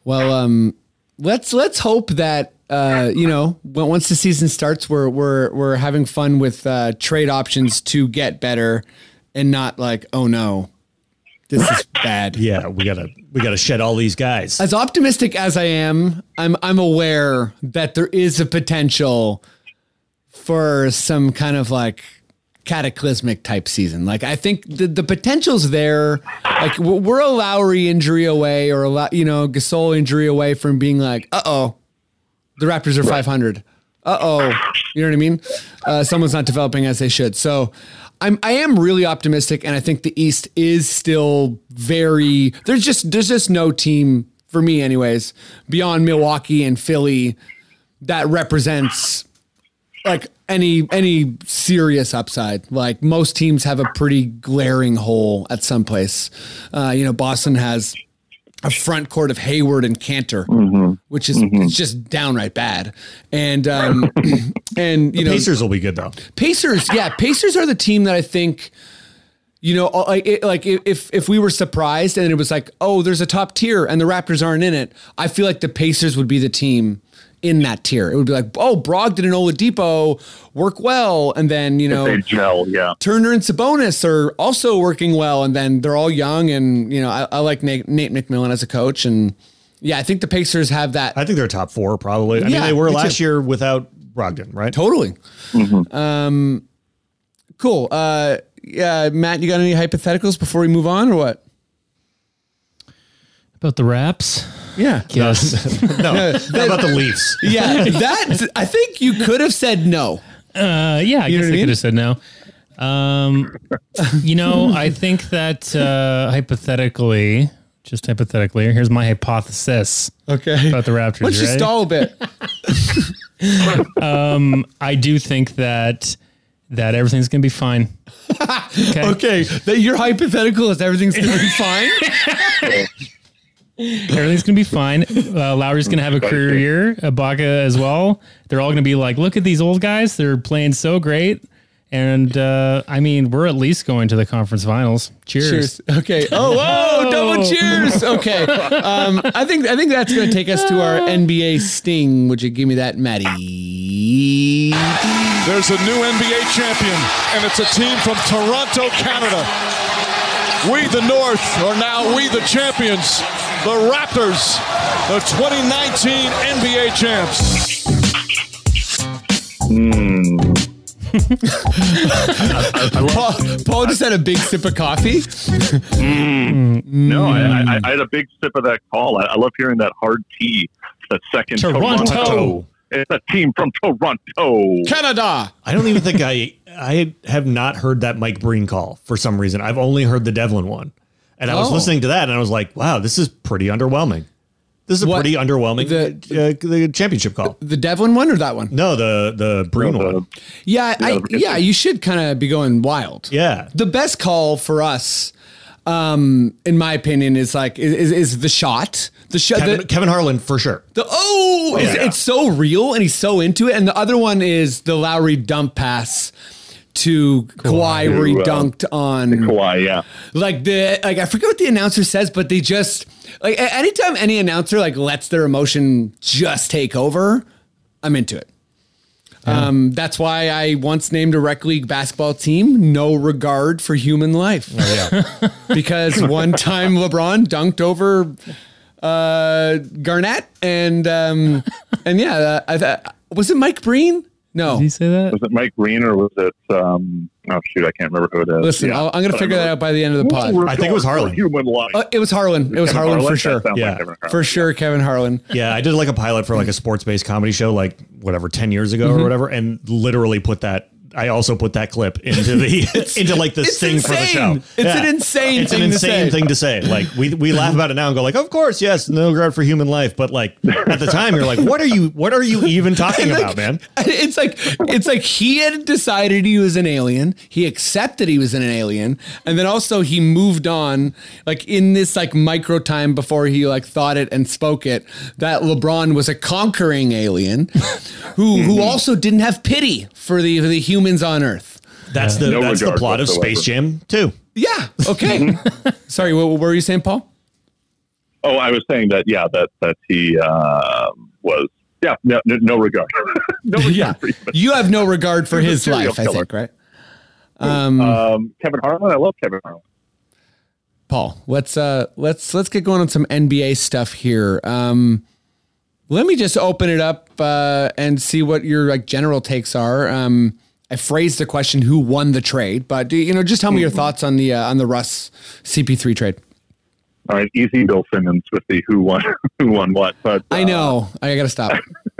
Speaker 1: Well, um, let's let's hope that uh, you know once the season starts, we're we're we're having fun with uh, trade options to get better, and not like oh no, this is bad.
Speaker 4: Yeah, we gotta we gotta shed all these guys.
Speaker 1: As optimistic as I am, I'm I'm aware that there is a potential for some kind of like cataclysmic type season. Like I think the the potential's there. Like we're we're a Lowry injury away, or a lo- you know Gasol injury away from being like, uh oh, the Raptors are 500. Uh oh, you know what I mean? Uh, someone's not developing as they should. So. I'm, I am really optimistic, and I think the East is still very. There's just there's just no team for me, anyways, beyond Milwaukee and Philly that represents like any any serious upside. Like most teams have a pretty glaring hole at some place. Uh, you know, Boston has a front court of Hayward and Kanter, which is it's just downright bad. And um, [clears throat] and you know,
Speaker 4: Pacers will be good though.
Speaker 1: Pacers, yeah, Pacers are the team that I think, you know, like it, like if if we were surprised and it was like, oh, there's a top tier and the Raptors aren't in it, I feel like the Pacers would be the team in that tier. It would be like, oh, Brogdon and Oladipo work well, and then you know
Speaker 3: They gel, yeah.
Speaker 1: Turner and Sabonis are also working well, and then they're all young, and you know I, I like Nate, Nate McMillan as a coach, and yeah, I think the Pacers have that
Speaker 4: I think they're top four probably. I mean, they were last
Speaker 1: too.
Speaker 4: year without Brogdon, right?
Speaker 1: Totally. Um, cool. Uh, yeah, Matt, you got any hypotheticals before we move on, or what?
Speaker 2: About the Raps?
Speaker 1: Yeah.
Speaker 2: Yes.
Speaker 4: no, how [laughs] about the Leafs?
Speaker 1: Yeah, that I think you could have said no.
Speaker 2: Uh, yeah, I
Speaker 1: You
Speaker 2: guess
Speaker 1: what I
Speaker 2: I
Speaker 1: mean?
Speaker 2: could have said no. Um, you know, I think that uh, hypothetically, just hypothetically, here's my hypothesis
Speaker 1: Okay.
Speaker 2: about the Raptors.
Speaker 1: Why don't you
Speaker 2: right?
Speaker 1: stall a bit? [laughs]
Speaker 2: I do think that that everything's gonna be fine. Okay. [laughs]
Speaker 1: Okay, that your hypothetical is everything's gonna be fine. [laughs]
Speaker 2: Everything's gonna be fine. Uh, Lowry's gonna have a career year. Ibaka as well. They're all gonna be like, look at these old guys. They're playing so great. And uh, I mean, we're at least going to the conference finals. Cheers.
Speaker 1: Cheers. Okay. [laughs] Oh, whoa! Double cheers. Okay. Um, I think I think that's going to take us to our [laughs] NBA sting. Would you give me that, Maddie?
Speaker 6: There's a new NBA champion, and it's a team from Toronto, Canada. We, the North, are now we, the champions, the Raptors, the 2019 NBA champs.
Speaker 1: Paul, Paul just had a big sip of coffee. Mm.
Speaker 3: No, I, I, I had a big sip of that call. I, I love hearing that hard T. That second
Speaker 2: Toronto.
Speaker 3: Toronto. It's a team from Toronto.
Speaker 1: Canada.
Speaker 4: I don't even think I I have not heard that Mike Breen call for some reason. I've only heard the Devlin one, and I was
Speaker 1: Oh.
Speaker 4: listening to that, and I was like, "Wow, this is pretty underwhelming. This is a
Speaker 1: What?
Speaker 4: pretty underwhelming
Speaker 1: The-
Speaker 4: uh, the championship call."
Speaker 1: The Devlin one or that one?
Speaker 4: No, the the Breen
Speaker 3: The-
Speaker 4: one.
Speaker 1: Yeah, I,
Speaker 3: Yeah,
Speaker 1: yeah. You should kind of be going wild.
Speaker 4: Yeah,
Speaker 1: The best call for us um, in my opinion, is like is, is the shot. The shot.
Speaker 4: Kevin,
Speaker 1: The,
Speaker 4: Kevin Harlan for sure.
Speaker 1: the oh, it's,
Speaker 4: yeah.
Speaker 1: it's so real, and he's so into it. And the other one is the Lowry dump pass to Kawhi, where he
Speaker 3: uh,
Speaker 1: dunked on
Speaker 3: Kawhi, yeah.
Speaker 1: like the like I forget what the announcer says, but they just like anytime any announcer like lets their emotion just take over, I'm into it. Um, that's why I once named a rec league basketball team "No Regard for Human Life."
Speaker 4: yeah. [laughs]
Speaker 1: because one time LeBron dunked over uh, Garnett, and um, and yeah, uh, I thought was it Mike Breen? No,
Speaker 2: Did he say that?
Speaker 3: Was it Mike Green or was it? Um, oh shoot, I can't remember who it is.
Speaker 1: listen,
Speaker 3: Yeah.
Speaker 1: I'll, I'm gonna figure that out by the end of the pod.
Speaker 4: I think it was Harlan.
Speaker 3: Human life.
Speaker 1: Uh, it was Harlan. It was
Speaker 3: Kevin
Speaker 1: Harlan, for sure.
Speaker 3: sounds like
Speaker 4: Yeah.
Speaker 3: Harlan.
Speaker 1: For sure, Kevin Harlan.
Speaker 4: Yeah, I did like a pilot for like a sports based comedy show, like whatever, 10 years ago
Speaker 1: Mm-hmm.
Speaker 4: or whatever, and literally put that. I also put that clip into the [laughs] into like the thing for the show.
Speaker 1: It's an insane
Speaker 4: It's
Speaker 1: thing
Speaker 4: an
Speaker 1: to
Speaker 4: insane
Speaker 1: say.
Speaker 4: thing to say. Like we we laugh about it now and go like, of course, yes, no regard for human life. But like at the time, you're like, what are you what are you even talking [laughs]
Speaker 1: like,
Speaker 4: about, man? [laughs]
Speaker 1: It's like it's like he had decided he was an alien. He accepted he was an alien, and then also he moved on. Like in this like micro time before he like thought it and spoke it, that LeBron was a conquering alien, who who mm-hmm. also didn't have pity for the for the humans on Earth.
Speaker 4: That's the
Speaker 3: No
Speaker 4: that's the
Speaker 3: regard
Speaker 4: plot of
Speaker 3: whatsoever.
Speaker 4: Space Jam too.
Speaker 1: Yeah. Okay. [laughs] Sorry. What, what were you saying, Paul?
Speaker 3: Oh, I was saying that. Yeah, that that he uh, was. Yeah, no, no, no regard. [laughs] no regard
Speaker 1: Yeah.
Speaker 3: for human-
Speaker 1: You have no regard for
Speaker 3: He's a
Speaker 1: his
Speaker 3: serial
Speaker 1: life, I
Speaker 3: killer.
Speaker 1: think, right?
Speaker 3: Um, Kevin Harlan. I love Kevin Harlan.
Speaker 1: Paul, let's uh let's let's get going on some NBA stuff here. Um let me just open it up uh and see what your like general takes are. Um I phrased the question who won the trade, but do you know just tell me your thoughts on the uh, on the Russ CP3 trade.
Speaker 3: All right, easy, Bill Simmons with the who won [laughs] who won what. But
Speaker 1: I
Speaker 3: uh,
Speaker 1: know. I got to stop. [laughs]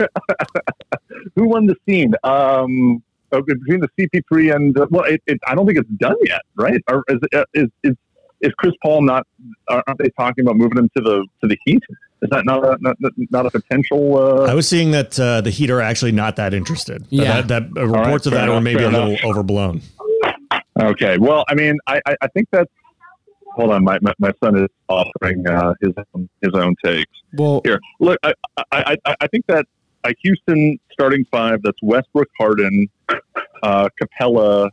Speaker 3: who won the scene. Um, okay, between the CP3 and uh, well, it, it, I don't think it's done yet, right? Or is, uh, is is is Chris Paul not? Aren't they talking about moving him to the to the Heat? Is that not a not, not a potential? Uh,
Speaker 4: I was seeing that uh, the Heat are actually not that interested.
Speaker 1: Yeah.
Speaker 4: that, that uh, reports of that
Speaker 3: enough,
Speaker 4: were maybe a little
Speaker 3: enough.
Speaker 4: overblown.
Speaker 3: okay, well, I mean, I, I, I think that's. Hold on, my, my, my son is offering uh, his own, his own takes.
Speaker 1: Well,
Speaker 3: Here, look, I, I, I, I think that a Houston starting five that's Westbrook, Harden, uh, Capela,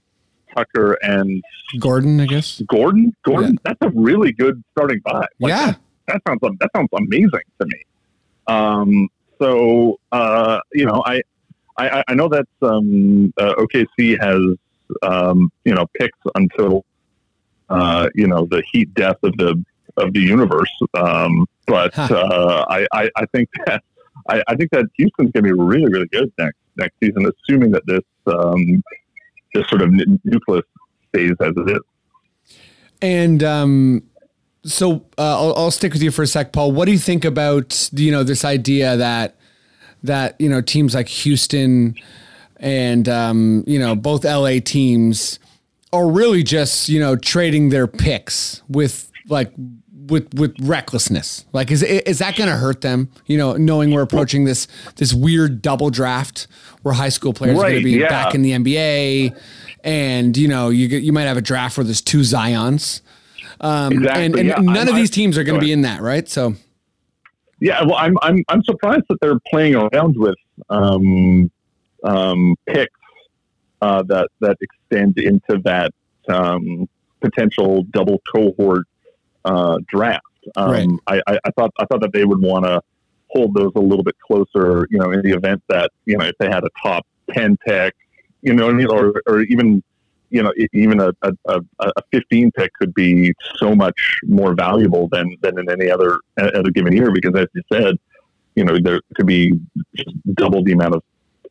Speaker 3: Tucker, and
Speaker 1: Gordon, I guess.
Speaker 3: Gordon. Gordon, that's a really good starting five. Like,
Speaker 1: Yeah.
Speaker 3: That sounds that sounds amazing to me. Um, so uh, you know, I I, I know that um, uh, OKC has um, you know picks until uh, you know the heat death of the of the universe. Um, but
Speaker 1: Huh.
Speaker 3: uh, I, I I think that I, I think that Houston's going to be really really good next next season, assuming that this um, this sort of nu- nucleus stays as it is.
Speaker 1: And um, so uh, I'll, I'll stick with you for a sec, Paul. What do you think about you know this idea that that you know teams like Houston and um, you know both LA teams are really just you know trading their picks with like with with recklessness. Like is is that going to hurt them? You know, knowing we're approaching this this weird double draft where high school players are going to be
Speaker 3: yeah.
Speaker 1: back in the NBA, and you know you you might have a draft where there's two Zion's. Um,
Speaker 3: Exactly,
Speaker 1: and, and
Speaker 3: yeah.
Speaker 1: none
Speaker 3: I'm-
Speaker 1: of these teams are going to be in that, right? So
Speaker 3: Yeah, well, I'm I'm I'm surprised that they're playing around with um, um, picks uh, that that extend into that um, potential double cohort uh, draft. Um,
Speaker 1: Right.
Speaker 3: I, I, I thought I thought that they would want to hold those a little bit closer. You know, in the event that you know if they had a top ten pick, you know, what I mean, or or even you know, even a, a, a, a 15 pick could be so much more valuable than, than in any other other given year because, as you said, you know, there could be double the amount of,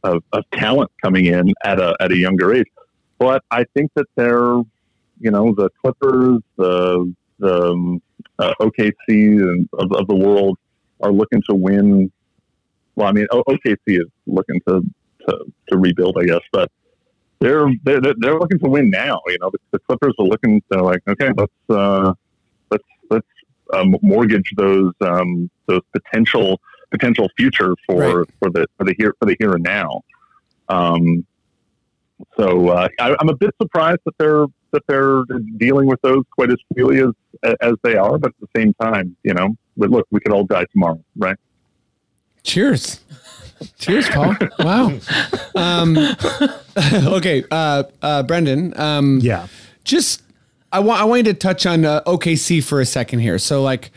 Speaker 3: of, of talent coming in at a at a younger age. But I think that they're, you know, the Clippers, the the um, uh, OKC and of, of the world are looking to win. Well, I mean, OKC is looking to, to, to rebuild, I guess, but they're they're they're looking to win now. You know, the, the Clippers are looking. They're like, okay, let's uh, let's let's um, mortgage those um, those potential potential future for
Speaker 1: Right.
Speaker 3: for the for the here for the here and now. Um, so uh, I, I'm a bit surprised that they're that they're dealing with those quite as freely as as they are. But at the same time, you know, but look, we could all die tomorrow, right?
Speaker 1: Cheers. Cheers, Paul. Wow. Um, [laughs] okay, uh, uh, Brendan. Um,
Speaker 4: Yeah.
Speaker 1: just I want I wanted to touch on uh, OKC for a second here. So like,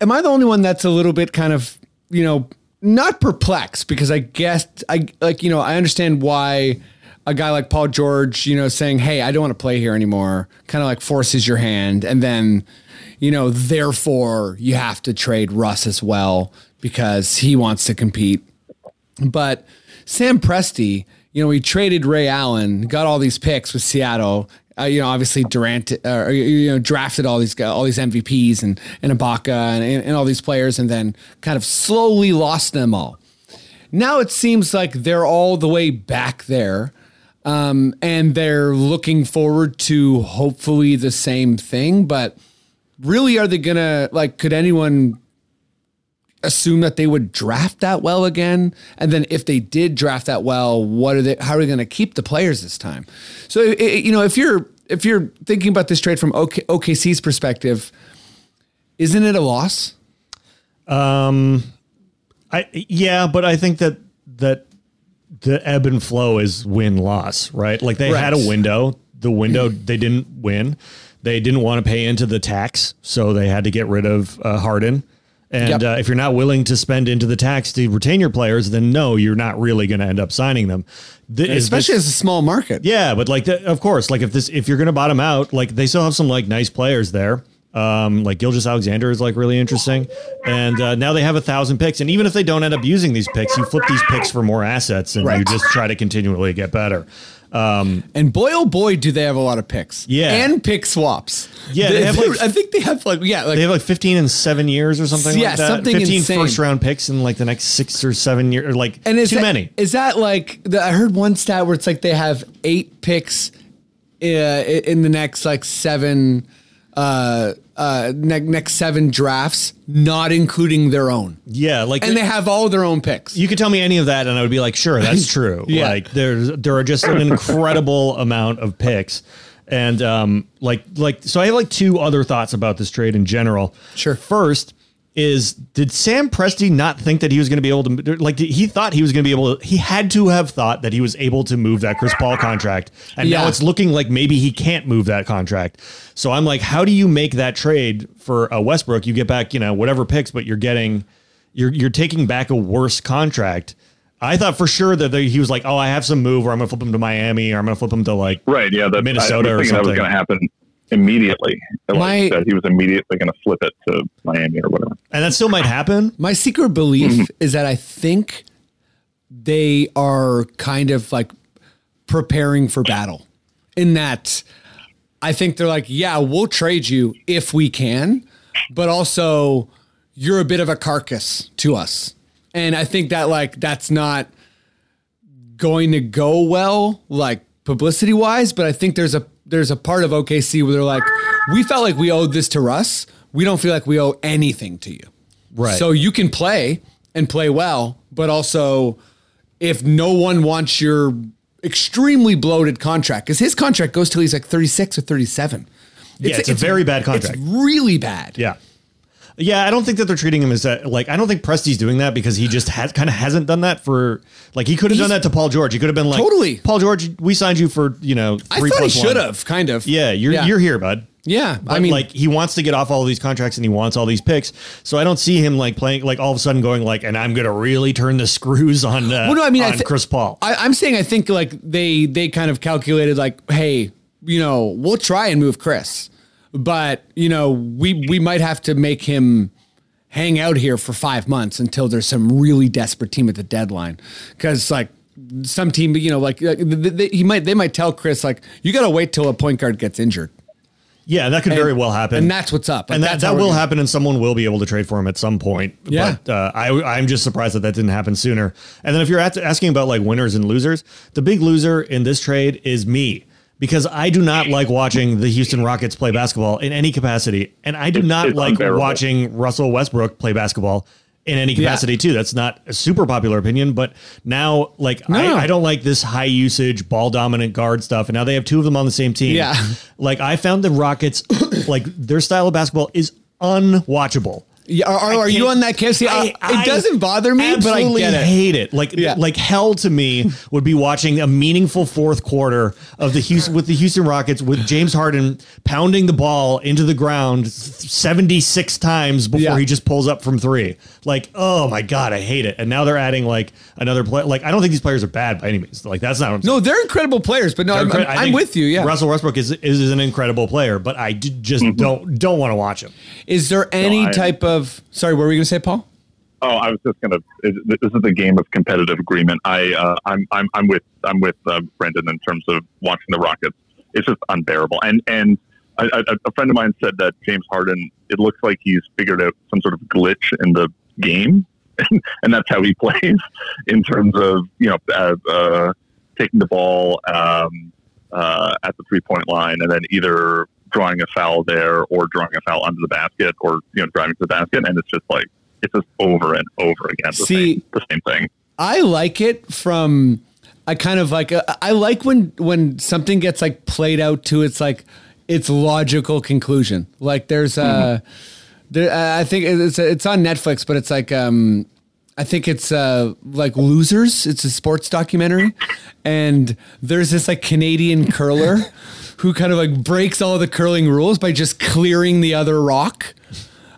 Speaker 1: am I the only one that's a little bit kind of you know not perplexed because I guess I like you know I understand why a guy like Paul George you know saying hey I don't want to play here anymore kind of like forces your hand and then you know therefore you have to trade Russ as well because he wants to compete but Sam Presti, you know, he traded Ray Allen, got all these picks with Seattle. Uh, you know, obviously Durant, uh, you know, drafted all these all these MVPs and and Ibaka and, and all these players, and then kind of slowly lost them all. Now it seems like they're all the way back there, um, and they're looking forward to hopefully the same thing. But really, are they gonna like? Could anyone assume that they would draft that well again? And then if they did draft that well, what are they? How are they going to keep the players this time? So i- i- you know, if you're if you're thinking about this trade from OK, OKC's perspective, isn't it a loss?
Speaker 4: Um, I yeah, but I think that that the ebb and flow is win loss, right? Like they had a window. The window [clears throat] they didn't win. They didn't want to pay into the tax, so they had to get rid of uh, Harden. And
Speaker 1: Yep.
Speaker 4: uh, if you're not willing to spend into the tax to retain your players, then no, you're not really going to end up signing them. Th- is
Speaker 1: Especially
Speaker 4: this-
Speaker 1: as a small market.
Speaker 4: yeah, but like, the, of course, like if this, if you're going to bottom out, like they still have some like nice players there. Um, like Gilgeous-Alexander is like really interesting, and uh, now they have a thousand picks. And even if they don't end up using these picks, you flip these picks for more assets, and you just try to continually get better.
Speaker 1: And boy, oh boy, do they have a lot of picks.
Speaker 4: Yeah.
Speaker 1: and pick swaps.
Speaker 4: Yeah, they have, like- [laughs]
Speaker 1: I think they have like yeah, like
Speaker 4: They have like 15 and seven years or something
Speaker 1: Yeah,
Speaker 4: like that.
Speaker 1: something
Speaker 4: 15
Speaker 1: insane.
Speaker 4: first round picks in like the next six or seven years, or like
Speaker 1: and is
Speaker 4: too
Speaker 1: that,
Speaker 4: many.
Speaker 1: Is that like the, I heard one stat where it's like they have eight picks uh, in the next like seven uh uh ne- next seven drafts, not including their own,
Speaker 4: Yeah, like
Speaker 1: and they have all their own picks.
Speaker 4: You could tell me any of that, and I would be like, sure, that's [laughs] true.
Speaker 1: Yeah.
Speaker 4: Like there's there are just an incredible [laughs] amount of picks, and um, like like so I have like two other thoughts about this trade in general.
Speaker 1: Sure.
Speaker 4: First is did Sam Presti not think that he was going to be able to like he thought he was going to be able to he had to have thought that he was able to move that Chris Paul contract and now it's looking like maybe he can't move that contract. So I'm like how do you make that trade for a Westbrook you get back, you know, whatever picks but you're getting you're you're taking back a worse contract. I thought for sure that they, he was like, "Oh, I have some move, or I'm gonna flip him to Miami, or I'm gonna flip him to like
Speaker 3: Right. Yeah. That,
Speaker 4: Minnesota
Speaker 3: I
Speaker 4: or
Speaker 3: was thinking that was going to happen immediately. Like
Speaker 1: My-
Speaker 3: you said, he was immediately going to flip it to Miami or whatever.
Speaker 4: and that still might happen.
Speaker 1: My secret belief mm-hmm. is that I think they are kind of like preparing for battle. In that, I think they're like, yeah, we'll trade you if we can, but also you're a bit of a carcass to us. And I think that like that's not going to go well, like publicity wise. But I think there's a there's a part of OKC where they're like, we felt like we owed this to Russ. We don't feel like we owe anything to you.
Speaker 4: Right.
Speaker 1: So you can play and play well, but also if no one wants your extremely bloated contract, because his contract goes till he's like 36 or 37.
Speaker 4: Yeah, it's a very bad contract.
Speaker 1: It's really bad.
Speaker 4: Yeah. Yeah, I don't think that they're treating him as that. Like, I don't think Presti's doing that because he just has kind of hasn't done that for. Like, he could have done that to Paul George. He could have been like,
Speaker 1: Totally.
Speaker 4: Paul George, we signed you for you know
Speaker 1: I
Speaker 4: three
Speaker 1: thought he
Speaker 4: plus one."
Speaker 1: should have, kind of.
Speaker 4: Yeah, you're
Speaker 1: yeah.
Speaker 4: you're here, bud.
Speaker 1: Yeah,
Speaker 4: But
Speaker 1: I mean,
Speaker 4: like he wants to get off all these contracts and he wants all these picks. So I don't see him like playing like all of a sudden going like, and I'm gonna really turn the [laughs] screws on. Uh,
Speaker 1: Well, no, I mean, I
Speaker 4: on
Speaker 1: thi-
Speaker 4: Chris Paul.
Speaker 1: I, I'm saying I think like they they kind of calculated like, hey, you know, we'll try and move Chris, but you know, we we might have to make him hang out here for five months until there's some really desperate team at the deadline, because like some team, you know, like uh, th- th- th- he might they might tell Chris like, you got to wait till a point guard gets injured,
Speaker 4: yeah, that could very well happen.
Speaker 1: and that's what's up, Like,
Speaker 4: and that, that will
Speaker 1: gonna-
Speaker 4: happen, and someone will be able to trade for him at some point.
Speaker 1: Yeah.
Speaker 4: But uh, I, I'm just surprised that that didn't happen sooner. And then if you're at, asking about like winners and losers, the big loser in this trade is me because I do not like watching the Houston Rockets play basketball in any capacity, and I do
Speaker 3: It's-
Speaker 4: not
Speaker 3: it's
Speaker 4: like
Speaker 3: unbearable.
Speaker 4: watching Russell Westbrook play basketball in any capacity too. That's not a super popular opinion, but now like
Speaker 1: No.
Speaker 4: I, I don't like this high usage ball dominant guard stuff. And now they have two of them on the same team.
Speaker 1: Yeah.
Speaker 4: Like I found the Rockets like their style of basketball is unwatchable.
Speaker 1: Are, are, are you on that case? See,
Speaker 4: I-
Speaker 1: I- it doesn't bother me, but I get it.
Speaker 4: hate it. Like
Speaker 1: Yeah.
Speaker 4: like hell to me would be watching a meaningful fourth quarter of the Houston with the Houston Rockets with James Harden pounding the ball into the ground 76 times before
Speaker 1: Yeah.
Speaker 4: he just pulls up from 3. Like, oh my god, I hate it. And now they're adding like another play like I don't think these players are bad by any means. Like that's not
Speaker 1: No, they're incredible players, but no,
Speaker 4: They're
Speaker 1: I'm,
Speaker 4: incre-
Speaker 1: I'm, with you. Yeah.
Speaker 4: Russell Westbrook is is, is an incredible player, but I d- just
Speaker 3: Mm-hmm.
Speaker 4: don't don't want to watch him.
Speaker 1: Is there any
Speaker 3: I-
Speaker 1: type of? Sorry, what were we going to say, Paul?
Speaker 3: Oh, I was just gonna. This is the game of competitive agreement. I, uh, I'm, I'm, I'm with, I'm with uh, Brendan in terms of watching the Rockets. It's just unbearable. And and a friend of mine said that James Harden. It looks like he's figured out some sort of glitch in the game, [laughs] and that's how he [laughs] plays in terms of you know uh, uh, taking the ball um, uh, at the three point line and then either drawing a foul there or drawing a foul under the basket or you know driving to the basket, and it's just like it's just over and over again the,
Speaker 1: See-
Speaker 3: same, the same thing.
Speaker 1: I like it from. I kind of like. I like when when something gets like played out to its like its logical conclusion. Like there's a. There, uh, I think it's it's on Netflix, but it's like um, I think it's uh like Losers. It's a sports documentary, and there's this like Canadian curler who kind of like breaks all the curling rules by just clearing the other rock.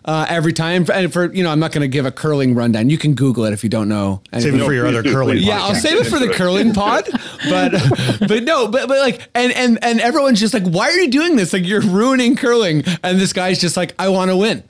Speaker 1: Uh, every time, and for you know, I'm not going to give a curling rundown. You can Google it if you don't know.
Speaker 4: Save it for your other curling.
Speaker 3: please.
Speaker 1: Yeah, I'll save it for the curling pod, but but no, but but like and and and everyone's just like, why are you doing this? Like you're ruining curling, and this guy's just like, I want to win.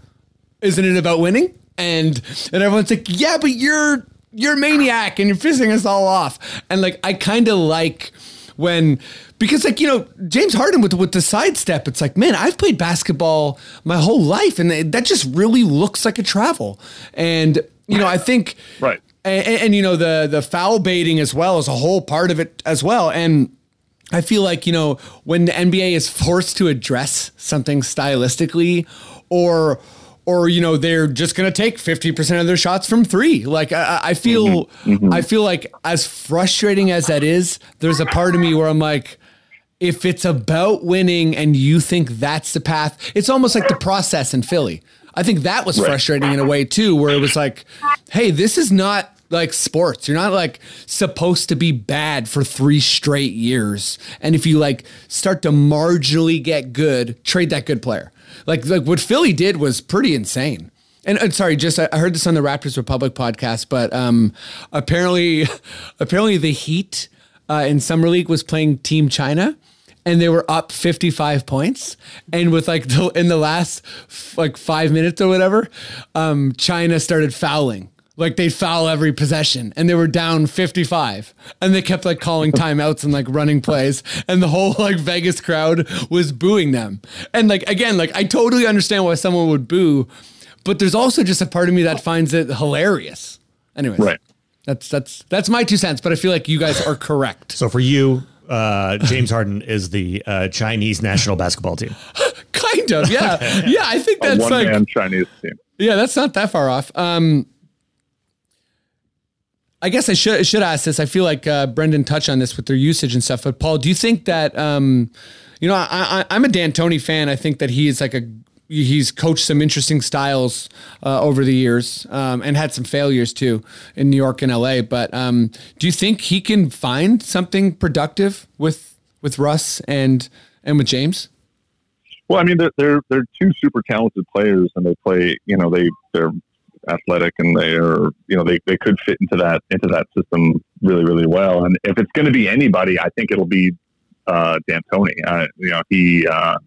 Speaker 1: Isn't it about winning? And and everyone's like, yeah, but you're you're a maniac and you're pissing us all off. And like I kind of like when because like you know James Harden with with the sidestep, it's like man, I've played basketball my whole life, and that just really looks like a travel. And you know, I think [laughs]
Speaker 3: Right.
Speaker 1: and, and, and, you know the the foul baiting as well is a whole part of it as well and I feel like you know when the NBA is forced to address something stylistically or or you know they're just going to take 50% of their shots from 3 like I, I- I feel mm-hmm. Mm-hmm. I feel like as frustrating as that is there's a part of me where I'm like if it's about winning and you think that's the path, it's almost like the process in Philly. I think that was frustrating in a way too, where it was like, hey, this is not like sports. You're not like supposed to be bad for three straight years. And if you like start to marginally get good, trade that good player. Like like what Philly did was pretty insane. And, and sorry, just I heard this on the Raptors Republic podcast, but um, apparently, [laughs] apparently the Heat uh, in summer league was playing Team China, and they were up fifty five points, and with like the, in the last f- like five minutes or whatever, um, China started fouling. Like they'd foul every possession, and they were down fifty five, and they kept like calling [laughs] timeouts and like running plays, and the whole like Vegas crowd was booing them. And like again, like I totally understand why someone would boo, but there's also just a part of me that finds it hilarious. Anyways,
Speaker 3: Right.
Speaker 1: That's that's that's my two cents, but I feel like you guys are correct.
Speaker 4: So for you, uh, James Harden is the uh, Chinese national basketball team. [laughs]
Speaker 1: kind of, yeah, [laughs] yeah. I think
Speaker 3: A
Speaker 1: that's
Speaker 3: one
Speaker 1: like,
Speaker 3: man Chinese team.
Speaker 1: yeah, that's not that far off. Um, I guess I should should ask this. I feel like uh, Brendan touched on this with their usage and stuff. But Paul, do you think that um, you know I, I, I'm a D'Antoni fan. I think that he is like a he's coached some interesting styles uh, over the years um, and had some failures too in New York and LA. But um, do you think he can find something productive with with Russ and and with James?
Speaker 3: Well, I mean, they're, they're they're two super talented players, and they play. You know, they they're athletic, and they are. You know, they, they could fit into that into that system really really well. And if it's going to be anybody, I think it'll be uh, D'Antoni. Uh, you know, he. Uh,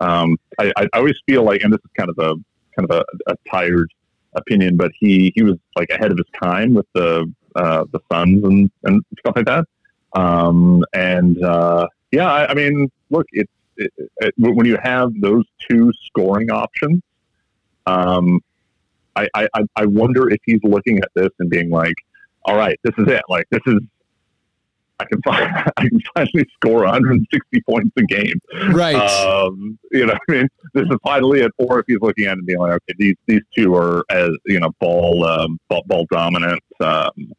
Speaker 3: um, I, I always feel like, and this is kind of a kind of a, a tired opinion, but he he was like ahead of his time with the uh, the Suns and and stuff like that. Um, and uh, yeah, I, I mean, look, it's it, it, when you have those two scoring options, um, I, I, I- wonder if he's looking at this and being like, all right, this is it. Like, this is, I can find, [laughs] I can finally score 160 points a game.
Speaker 1: Right.
Speaker 3: Um, you know, what I mean, this is finally it. Or if he's looking at it and being like, okay, these these two are as you know, ball um, ball, ball dominant um,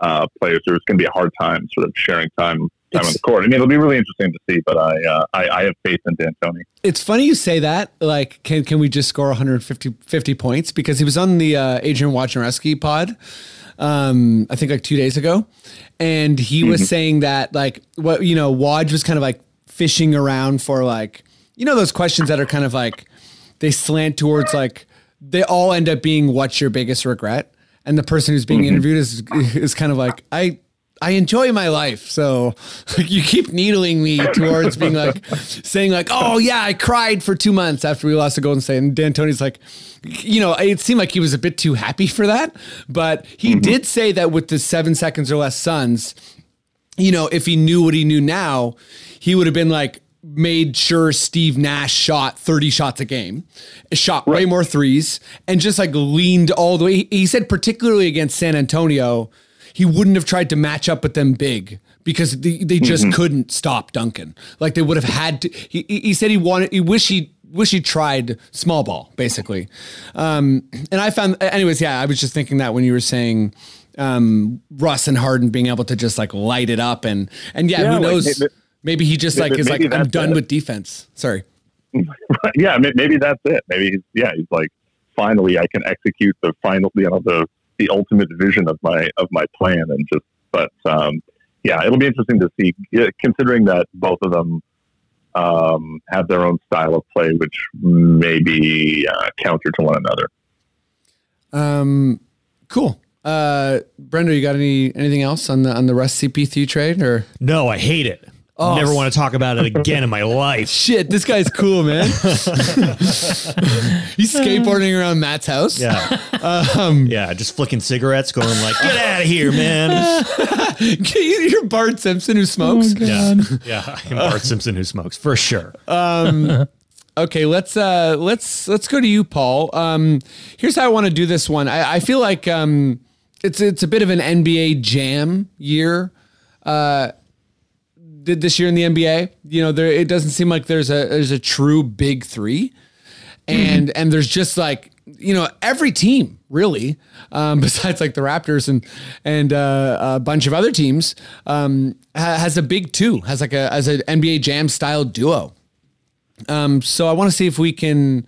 Speaker 3: uh, players. There's going to be a hard time sort of sharing time time on the court. I mean, it'll be really interesting to see. But I uh, I, I have faith in D'Antoni.
Speaker 1: It's funny you say that. Like, can can we just score 150 50 points? Because he was on the uh, Adrian Wojnarowski pod, um, I think like two days ago, and he was saying that like what you know, Woj was kind of like fishing around for like you know those questions that are kind of like they slant towards like they all end up being what's your biggest regret, and the person who's being interviewed is is kind of like I I enjoy my life. So like, [laughs] you keep needling me towards being like [laughs] saying like, oh yeah, I cried for two months after we lost to Golden State. And D'Antoni's like, you know, it seemed like he was a bit too happy for that. But he mm-hmm. did say that with the seven seconds or less Suns, you know, if he knew what he knew now, he would have been like made sure Steve Nash shot 30 shots a game, shot way more threes, and just like leaned all the way. He- He said, particularly against San Antonio, he wouldn't have tried to match up with them big because they, they just couldn't stop Duncan. Like they would have had to. He, he said he wanted, he wish he wish he tried small ball basically. Um, and I found, anyways, yeah, I was just thinking that when you were saying um, Russ and Harden being able to just like light it up and and yeah,
Speaker 3: Yeah,
Speaker 1: who
Speaker 3: like,
Speaker 1: knows?
Speaker 3: maybe-
Speaker 1: Maybe he just like is like I'm done
Speaker 3: it.
Speaker 1: with defense. Sorry. [laughs]
Speaker 3: yeah, maybe that's it. Maybe he's yeah, he's like finally I can execute the final you know the the ultimate vision of my of my plan and just but um yeah, it'll be interesting to see considering that both of them um have their own style of play which may be uh, counter to one another.
Speaker 1: Um, cool. Uh, Brenda, you got any anything else on the on the Russ CP3 trade or?
Speaker 4: No, I hate it.
Speaker 1: Oh,
Speaker 4: Never want to talk about it again in my life. [laughs]
Speaker 1: Shit, this guy's cool, man. [laughs] [laughs] He's skateboarding around Matt's house.
Speaker 4: Yeah.
Speaker 1: Um,
Speaker 4: Yeah, just flicking cigarettes, going like, "Get out of here, man!"
Speaker 1: You're Bart Simpson who smokes.
Speaker 4: Yeah, yeah. I'm Bart Simpson who smokes for sure.
Speaker 1: Okay, let's uh let's let's go to you, Paul. Um here's how I want to do this one. I, I feel like um it's it's a bit of an NBA jam year. Uh did this year in the NBA. You know, there it doesn't seem like there's a there's a true big three. And and there's just like you know every team really, um, [laughs] besides like the Raptors and and uh, a bunch of other teams, um, ha- has a big two, has like a as an NBA Jam style duo. Um, so I want to see if we can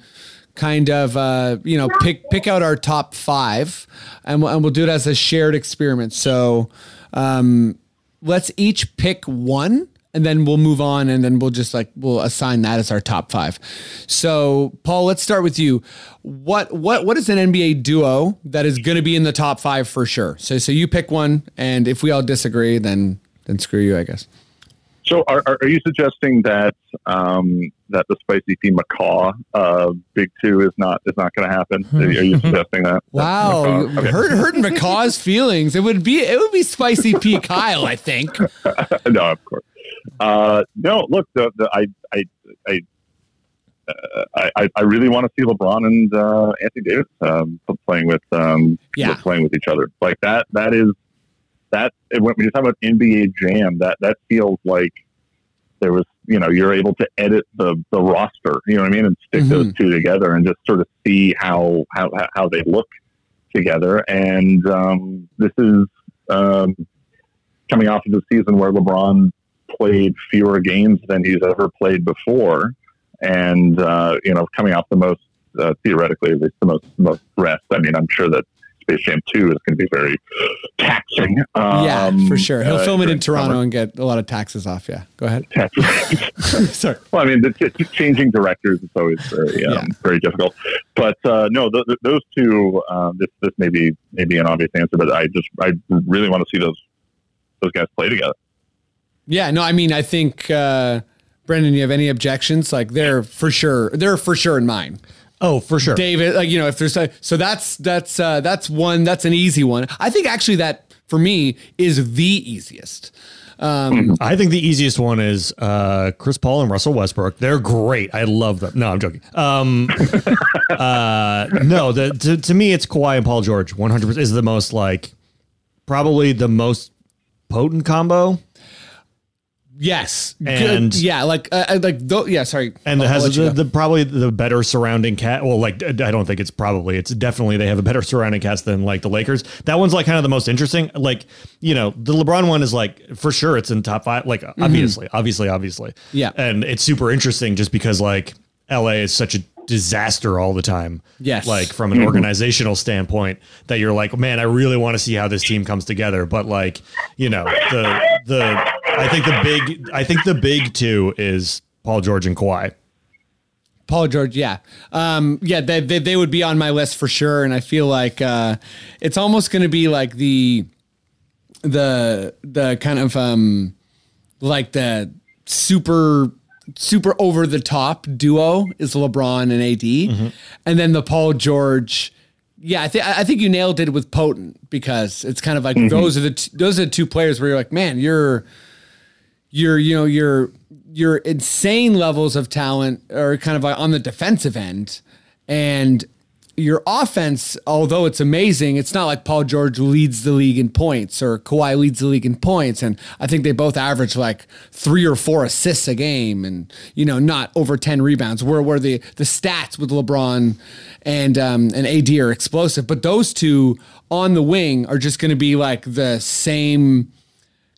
Speaker 1: kind of uh, you know pick pick out our top five, and we'll, and we'll do it as a shared experiment. So um, let's each pick one, and then we'll move on, and then we'll just like we'll assign that as our top five. So Paul, let's start with you. What what what is an NBA duo that is going to be in the top five for sure? So so you pick one, and if we all disagree, then then screw you, I guess.
Speaker 3: So, are, are you suggesting that um, that the Spicy P McCaw uh, Big Two is not is not going to happen? Are you [laughs] suggesting that?
Speaker 1: Wow,
Speaker 3: okay.
Speaker 1: hurt hurt McCaw's feelings. It would be it would be spicy P Kyle, I think. [laughs]
Speaker 3: no, of course. Uh, no, look, the, the, I, I, I, uh, I, I really want to see LeBron and uh, Anthony Davis um, playing with, um,
Speaker 1: Yeah.
Speaker 3: playing with each other like that. That is that when you talk about NBA Jam, that that feels like there was, you know, you're able to edit the the roster, you know what I mean, and stick those two together and just sort of see how how how they look together. And um, this is um, coming off of the season where LeBron played fewer games than he's ever played before, and uh, you know, coming off the most uh, theoretically, at least the most most rest. I mean, I'm sure that Space Jam Two is going to be very taxing.
Speaker 1: yeah,
Speaker 3: um,
Speaker 1: for sure. He'll
Speaker 3: uh,
Speaker 1: film it in Toronto
Speaker 3: summer.
Speaker 1: and get a lot of taxes off. Yeah, go ahead. [laughs] [laughs] Sorry.
Speaker 3: Well, I mean, the, the changing directors is always very, um,
Speaker 1: Yeah.
Speaker 3: very difficult. But uh, no, th- th- those two. Um, this this may be maybe an obvious answer, but I just I really want to see those those guys play together.
Speaker 1: Yeah, no, I mean, I think uh, Brendan, you have any objections? Like, they're for sure, they're for sure in mine.
Speaker 4: Oh, for sure.
Speaker 1: David, like you know, if there's a, so that's that's uh, that's one that's an easy one. I think actually that for me is the easiest. Um,
Speaker 4: I think the easiest one is uh, Chris Paul and Russell Westbrook. They're great. I love them. No, I'm joking. Um, [laughs] uh, no, the, to, to me, it's Kawhi and Paul George. 100% is the most like, probably the most potent combo.
Speaker 1: Yes,
Speaker 4: And-
Speaker 1: Good. yeah, like uh, uh, like th- yeah. Sorry,
Speaker 4: and
Speaker 1: I'll-
Speaker 4: it has the, the probably the better surrounding cat. Well, like I don't think it's probably it's definitely they have a better surrounding cast than like the Lakers. That one's like kind of the most interesting. Like you know the LeBron one is like for sure it's in top five. Like obviously, obviously, obviously,
Speaker 1: Mm-hmm. Yeah.
Speaker 4: and it's super interesting just because like L.A. is such a disaster all the time.
Speaker 1: Yes.
Speaker 4: like from an organizational standpoint, that you're like, man, I really want to see how this team comes together. But like you know the the I think the big I think the big two is Paul George and Kawhi.
Speaker 1: Paul George, yeah, um, yeah, they, they they would be on my list for sure, and I feel like uh, it's almost going to be like the the the kind of um, like the super super over the top duo is LeBron and AD, and then the Paul George. Yeah, I think I think you nailed it with potent because it's kind of like those are the t- those are the two players where you're like, man, you're your you know your your insane levels of talent are kind of on the defensive end. And your offense although it's amazing it's not like Paul George leads the league in points or Kawhi leads the league in points. And I think they both average like 3 or 4 assists a game and you know not over 10 rebounds where where the the stats with LeBron and um and AD are explosive. But those two on the wing are just going to be like the same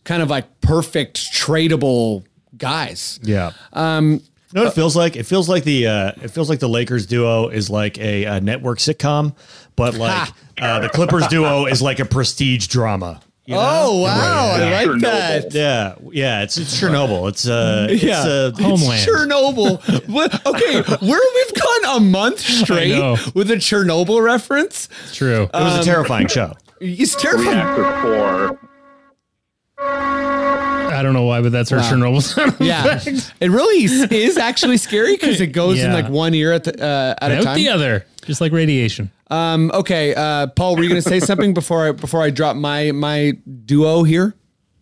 Speaker 1: kind of like perfect tradable guys.
Speaker 4: Yeah. Um, you know what it feels like? It feels like the uh, it feels like the Lakers duo is like a, a network sitcom, but [laughs] like uh, the Clippers duo is like a prestige drama. you know?
Speaker 1: Oh wow, I like
Speaker 3: Chernobyl.
Speaker 1: that.
Speaker 4: Yeah, yeah, it's it's Chernobyl. It's uh, [laughs] it's,
Speaker 1: Yeah.
Speaker 4: uh,
Speaker 2: Homeland.
Speaker 1: Chernobyl. [laughs] Okay, where we've gone a month straight with a Chernobyl reference.
Speaker 2: It's true.
Speaker 4: it was a terrifying show.
Speaker 1: It's terrifying.
Speaker 3: Reactor four.
Speaker 2: I don't know why, but that's our Chernobyl [laughs] sound
Speaker 1: Yeah,
Speaker 2: effect.
Speaker 1: it really is- is actually scary because it goes in like one ear at the uh, at a
Speaker 2: Out
Speaker 1: time.
Speaker 2: the other, just like radiation.
Speaker 1: Um, okay, uh, Paul, were you going to say [laughs] something before I before I drop my my duo here?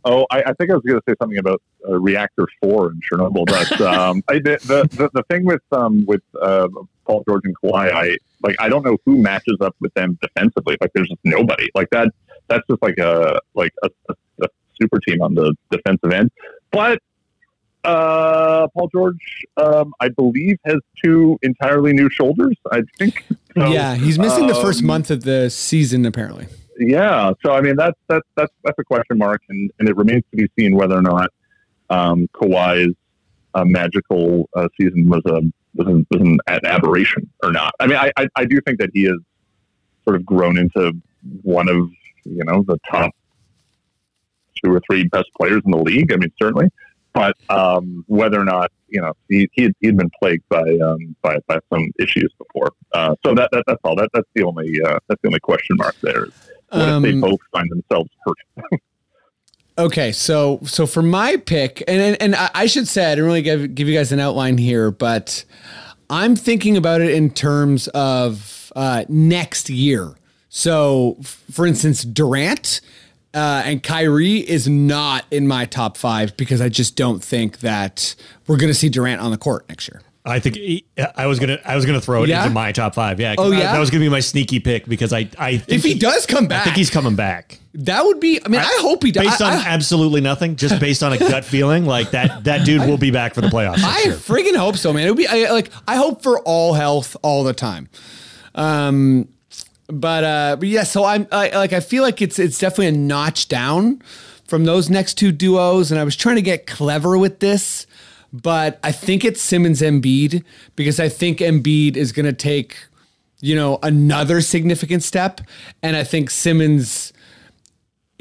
Speaker 3: Oh, I, I think I was going to say something about uh, reactor four in Chernobyl, but [laughs] um, I, the, the the the thing with um with uh, Paul George and Kawhi, I like I don't know who matches up with them defensively. Like, there's just nobody. Like that. That's just like a like a, a, a super team on the defensive end. But uh, Paul George, um, I believe, has two entirely new shoulders. I think. So, [laughs]
Speaker 1: yeah, he's missing the first
Speaker 3: um,
Speaker 1: month of the season apparently.
Speaker 3: yeah, so I mean that's that's that's that's a question mark, and, and it remains to be seen whether or not um, Kawhi's uh, magical uh, season was a was an, was an aberration or not. I mean, I, I I do think that he has sort of grown into one of you know the top two or three best players in the league. I mean, certainly, but um, whether or not you know he he had, he had been plagued by um, by by some issues before. Uh, so that, that that's all. That that's the only uh, that's the only question mark there. What if they
Speaker 1: Um,
Speaker 3: both find themselves hurt? [laughs]
Speaker 1: Okay, so so for my pick, and and, and I should say I didn't really give give you guys an outline here, but I'm thinking about it in terms of uh, next year. So, for instance, Durant uh, and Kyrie is not in my top five because I just don't think that we're going to see Durant on the court next year.
Speaker 4: I think he- I was gonna I was gonna throw it
Speaker 1: Yeah?
Speaker 4: into my top five. Yeah.
Speaker 1: Oh, yeah?
Speaker 4: That was gonna be my sneaky pick because I I think
Speaker 1: If he does come back, I
Speaker 4: think he's coming back.
Speaker 1: that would be. I mean, I, hope he does.
Speaker 4: Based on
Speaker 1: I, I,
Speaker 4: absolutely nothing, just based on a gut feeling, like that that dude will be back for the playoffs.
Speaker 1: I
Speaker 4: year.
Speaker 1: friggin' hope so, man. It would be I, like I hope for all health all the time. Um, but uh, but yeah, so I'm I, like I feel like it's it's definitely a notch down from those next two duos, and I was trying to get clever with this, but I think it's Simmons Embiid because I think Embiid is going to take you know another significant step, and I think Simmons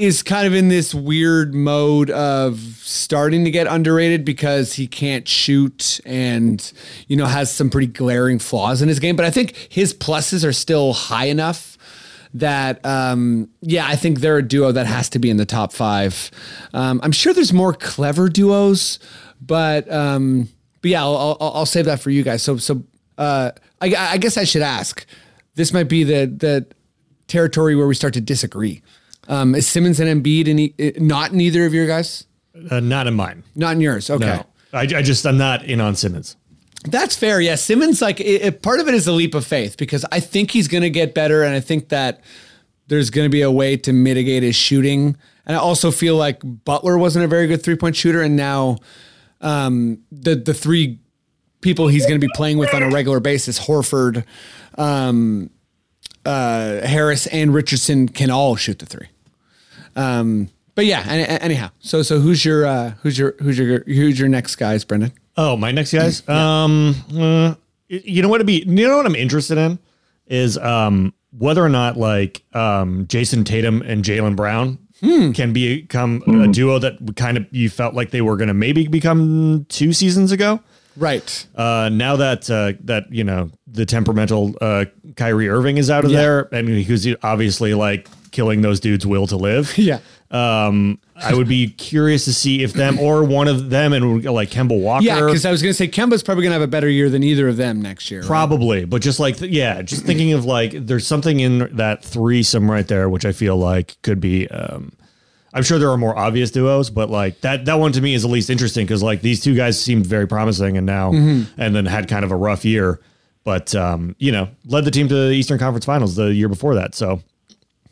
Speaker 1: is kind of in this weird mode of starting to get underrated because he can't shoot and you know has some pretty glaring flaws in his game. But i think his pluses are still high enough that um yeah i think they're a duo that has to be in the top five. Um i'm sure there's more clever duos but um but yeah i'll i'll, I'll save that for you guys. So so uh i i guess i should ask this might be the the territory where we start to disagree um, is Simmons and Embiid in e- not in either of your guys?
Speaker 4: Uh, not in mine.
Speaker 1: Not in yours. Okay.
Speaker 4: No. I, I just I'm not in on Simmons.
Speaker 1: That's fair. Yeah. Simmons, like, it, it- part of it is a leap of faith because I think he's going to get better. And I think that there's going to be a way to mitigate his shooting and I also feel like Butler wasn't a very good three point shooter, and now um, the the three people he's going to be playing with on a regular basis, Horford, um, uh, Harris, and Richardson, can all shoot the three. Um, but yeah, any, anyhow, so so who's your uh, who's your who's your who's your next guys, Brendan?
Speaker 4: Oh, my next guys. Um, uh, you know what? To be, you know what I'm interested in is um whether or not like um Jayson Tatum and Jaylen Brown can become a duo that kind of you felt like they were going to maybe become two seasons ago.
Speaker 1: Right.
Speaker 4: Uh, now that uh, that you know the temperamental uh, Kyrie Irving is out of
Speaker 1: Yeah.
Speaker 4: there, and who's obviously like killing those dudes' will to live. [laughs]
Speaker 1: Yeah.
Speaker 4: Um, I would be curious to see if them or one of them and like Kemba Walker.
Speaker 1: Yeah, because I was going to say Kemba's probably going to have a better year than either of them next year. right?
Speaker 4: Probably, but just like yeah, just thinking of like there's something in that threesome right there, which I feel like could be. Um, I'm sure there are more obvious duos, but like that that one to me is the least interesting because like these two guys seemed very promising, and now
Speaker 1: Mm-hmm.
Speaker 4: and then had kind of a rough year, but um, you know led the team to the Eastern Conference Finals the year before that. So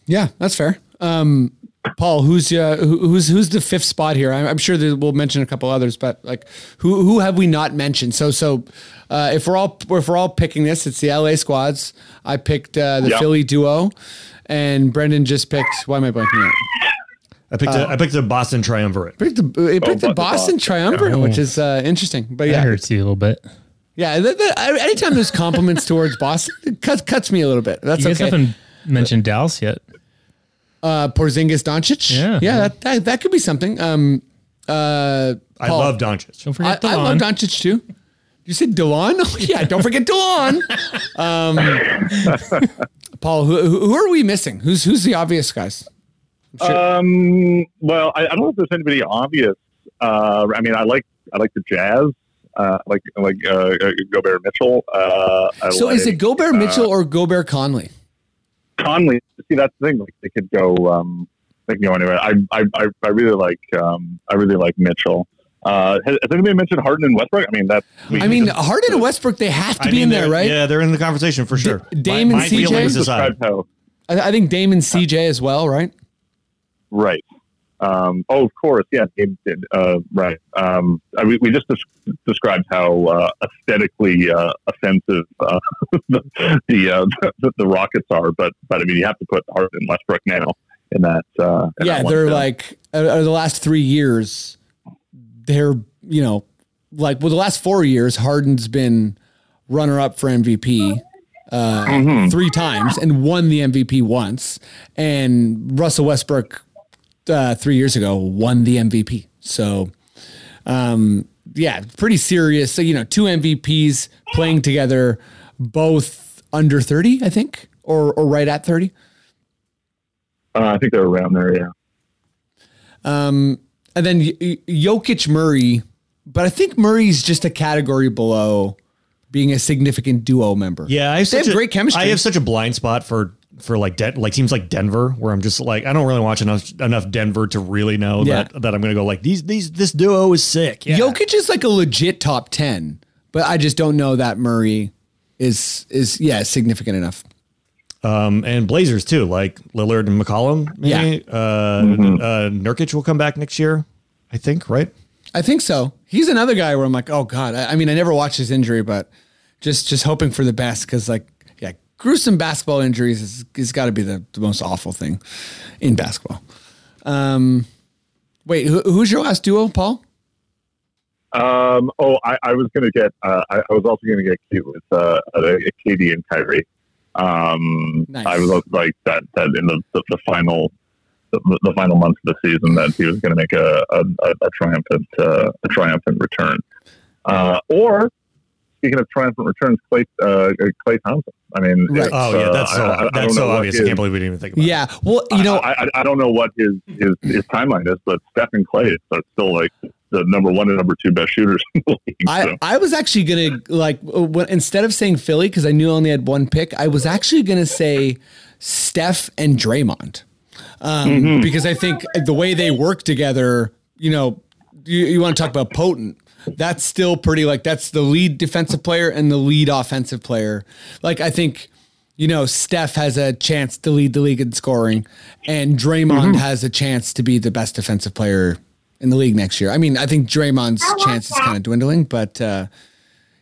Speaker 1: Yeah, that's fair. Um, Paul, who's uh, who's who's the fifth spot here? I'm, I'm sure that we'll mention a couple others, but like who who have we not mentioned? So so uh, if we're all if we're all picking this, it's the LA squads. I picked uh, the
Speaker 3: Yep.
Speaker 1: Philly duo, and Brendan just picked. Why am I blanking out?
Speaker 4: I picked a, I picked a Boston triumvirate.
Speaker 1: Picked the he picked the
Speaker 3: the
Speaker 1: Boston
Speaker 3: Boston,
Speaker 1: triumvirate, which is uh, interesting. But
Speaker 2: That
Speaker 1: yeah,
Speaker 2: hurts you a little bit.
Speaker 1: yeah. That, that, anytime there's compliments towards Boston, it cuts cuts me a little bit. That's
Speaker 2: You guys
Speaker 1: okay.
Speaker 2: haven't mentioned Dallas yet.
Speaker 1: uh, Porzingis, Doncic.
Speaker 2: Yeah.
Speaker 1: yeah. That, that that could be something. Um, uh,
Speaker 4: I
Speaker 1: Paul.
Speaker 4: love Doncic.
Speaker 2: Don't
Speaker 1: I,
Speaker 2: forget
Speaker 1: I love Doncic too. You said Delon? [laughs] Oh, yeah, don't forget Delon. Um, [laughs] Paul, who, who who are we missing? Who's who's the obvious guys?
Speaker 3: Um, well, I, I don't know if there's anybody obvious. Uh, I mean, I like I like the Jazz. Uh, like like uh, uh, Gobert Mitchell. Uh, I
Speaker 1: So is it Gobert Mitchell or Gobert Conley?
Speaker 3: Conley? See, that's the thing. Like they could go. Um, they can go anywhere. I I, I, I really like um, I really like Mitchell. Uh, has, has anybody mentioned Harden and Westbrook? I mean, that's.
Speaker 1: I mean, Harden and Westbrook, they have to
Speaker 4: I
Speaker 1: be
Speaker 4: mean,
Speaker 1: in there, right?
Speaker 4: Yeah, they're in the conversation for sure.
Speaker 1: Dame and
Speaker 4: my
Speaker 1: CJ?
Speaker 4: feelings aside.
Speaker 3: describes how
Speaker 1: I, I think Dame and CJ as well, right?
Speaker 3: Right. Um, oh, of course. Yeah. Gabe did. Uh, right. Um, I, we, we just des- described how uh, aesthetically uh, offensive uh, [laughs] the the, uh, [laughs] the the Rockets are, but but I mean, you have to put Harden and Westbrook now in that. Uh, in
Speaker 1: yeah,
Speaker 3: that
Speaker 1: they're
Speaker 3: too.
Speaker 1: like the last three years, they're you know like well the last four years, Harden's been runner up for MVP uh, three times and won the MVP once, and Russell Westbrook uh, three years ago won the MVP. So. Um, yeah, pretty serious. So, you know, two MVPs playing together, both under 30, I think, or, or right at 30.
Speaker 3: Uh, I think they're around there. Yeah.
Speaker 1: Um, and then y- y- Jokic Murray, but I think Murray's just a category below being a significant duo member.
Speaker 4: Yeah, I have
Speaker 1: They have
Speaker 4: a,
Speaker 1: great chemistry.
Speaker 4: I have such a blind spot for for like De- like teams like Denver, where I'm just like I don't really watch enough enough Denver to really know
Speaker 1: Yeah.
Speaker 4: that that I'm going to go like these these this duo is sick. Yeah.
Speaker 1: Jokic is like a legit top 10, but I just don't know that Murray is, is yeah, significant enough.
Speaker 4: Um, and Blazers too, like Lillard and McCollum. Maybe. Uh, uh, Nurkic will come back next year, I think. Right.
Speaker 1: I think so. He's another guy where I'm like, oh God. I, I mean, I never watched his injury, but just, just hoping for the best. Cause like, yeah, gruesome basketball injuries is, is gotta be the, the most awful thing in basketball. Um, wait, who, who's your last duo, Paul?
Speaker 3: Um, oh, I, I was going to get. Uh, I, I was also going to get cute with uh, uh, KD and Kyrie. Um,
Speaker 1: Nice.
Speaker 3: I was like that. That in the, the, the final, the, the final months of the season, that he was going to make a, a, a, a triumphant, uh, a triumphant return. Uh, or speaking of triumphant returns, Klay, uh, Klay Thompson. I mean,
Speaker 1: Right.
Speaker 4: Oh yeah,
Speaker 3: uh,
Speaker 4: that's so
Speaker 3: I- I- I
Speaker 4: that's
Speaker 3: know
Speaker 4: so
Speaker 3: what
Speaker 4: obvious. I can't believe we didn't even think about. it.
Speaker 1: Yeah. Well, you know,
Speaker 3: I, I, I don't know what his, his, his timeline is, but Stephen Klay is still like the number one and number two best shooters in the league.
Speaker 1: I,
Speaker 3: so.
Speaker 1: I was actually gonna like uh, when, instead of saying Philly because I knew I only had one pick, I was actually gonna say Steph and Draymond um, because I think the way they work together, you know, you, you want to talk about potent. That's still pretty like that's the lead defensive player and the lead offensive player. Like I think you know, Steph has a chance to lead the league in scoring, and Draymond has a chance to be the best defensive player in the league next year. I mean, I think Draymond's chance is kind of dwindling, but uh,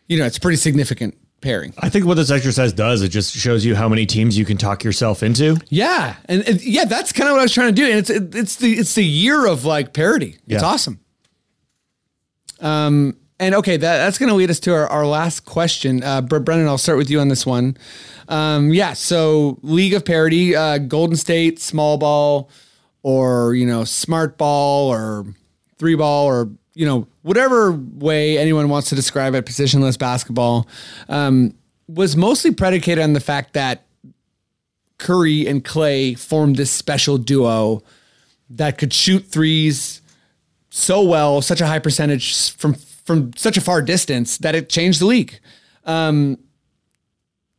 Speaker 1: you know, it's a pretty significant pairing.
Speaker 4: I think what this exercise does, it just shows you how many teams you can talk yourself into.
Speaker 1: Yeah, and, and yeah, that's kind of what I was trying to do, and it's it, it's the it's the year of like parity. It's
Speaker 4: Yeah.
Speaker 1: awesome. Um, and okay, that that's going to lead us to our, our last question. Uh, Bre- Brennan, I'll start with you on this one. Um, yeah, so League of Parity, uh, Golden State, small ball, or you know, smart ball, or three ball, or you know, whatever way anyone wants to describe it, positionless basketball, um, was mostly predicated on the fact that Curry and Klay formed this special duo that could shoot threes so well, such a high percentage from from such a far distance that it changed the league. Um,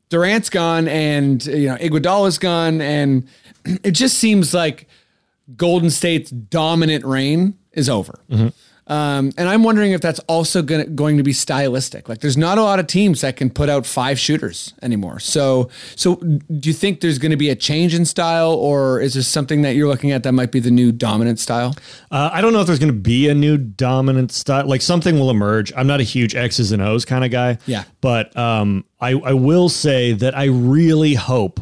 Speaker 1: Durant's gone, and you know Iguodala's gone, and [clears throat] it just seems like Golden State's dominant reign is over. Um, and I'm wondering if that's also gonna, going to be stylistic. Like, there's not a lot of teams that can put out five shooters anymore. So, so do you think there's going to be a change in style, or is there something that you're looking at that might be the new dominant style?
Speaker 4: Uh, I don't know if there's going to be a new dominant style. Like something will emerge. I'm not a huge X's and O's kind of guy.
Speaker 1: Yeah.
Speaker 4: But um, I, I will say that I really hope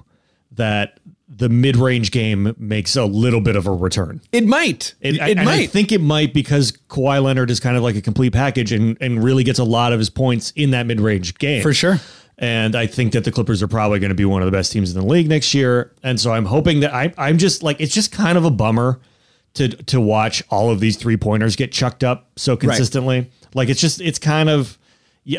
Speaker 4: that the mid range game makes a little bit of a return.
Speaker 1: It might. It,
Speaker 4: I- and I think it might because Kawhi Leonard is kind of like a complete package and, and really gets a lot of his points in that mid range game.
Speaker 1: For sure.
Speaker 4: And I think that the Clippers are probably going to be one of the best teams in the league next year. And so I'm hoping that I, I'm just like, it's just kind of a bummer to to watch all of these three pointers get chucked up so consistently. Like it's just, it's kind of,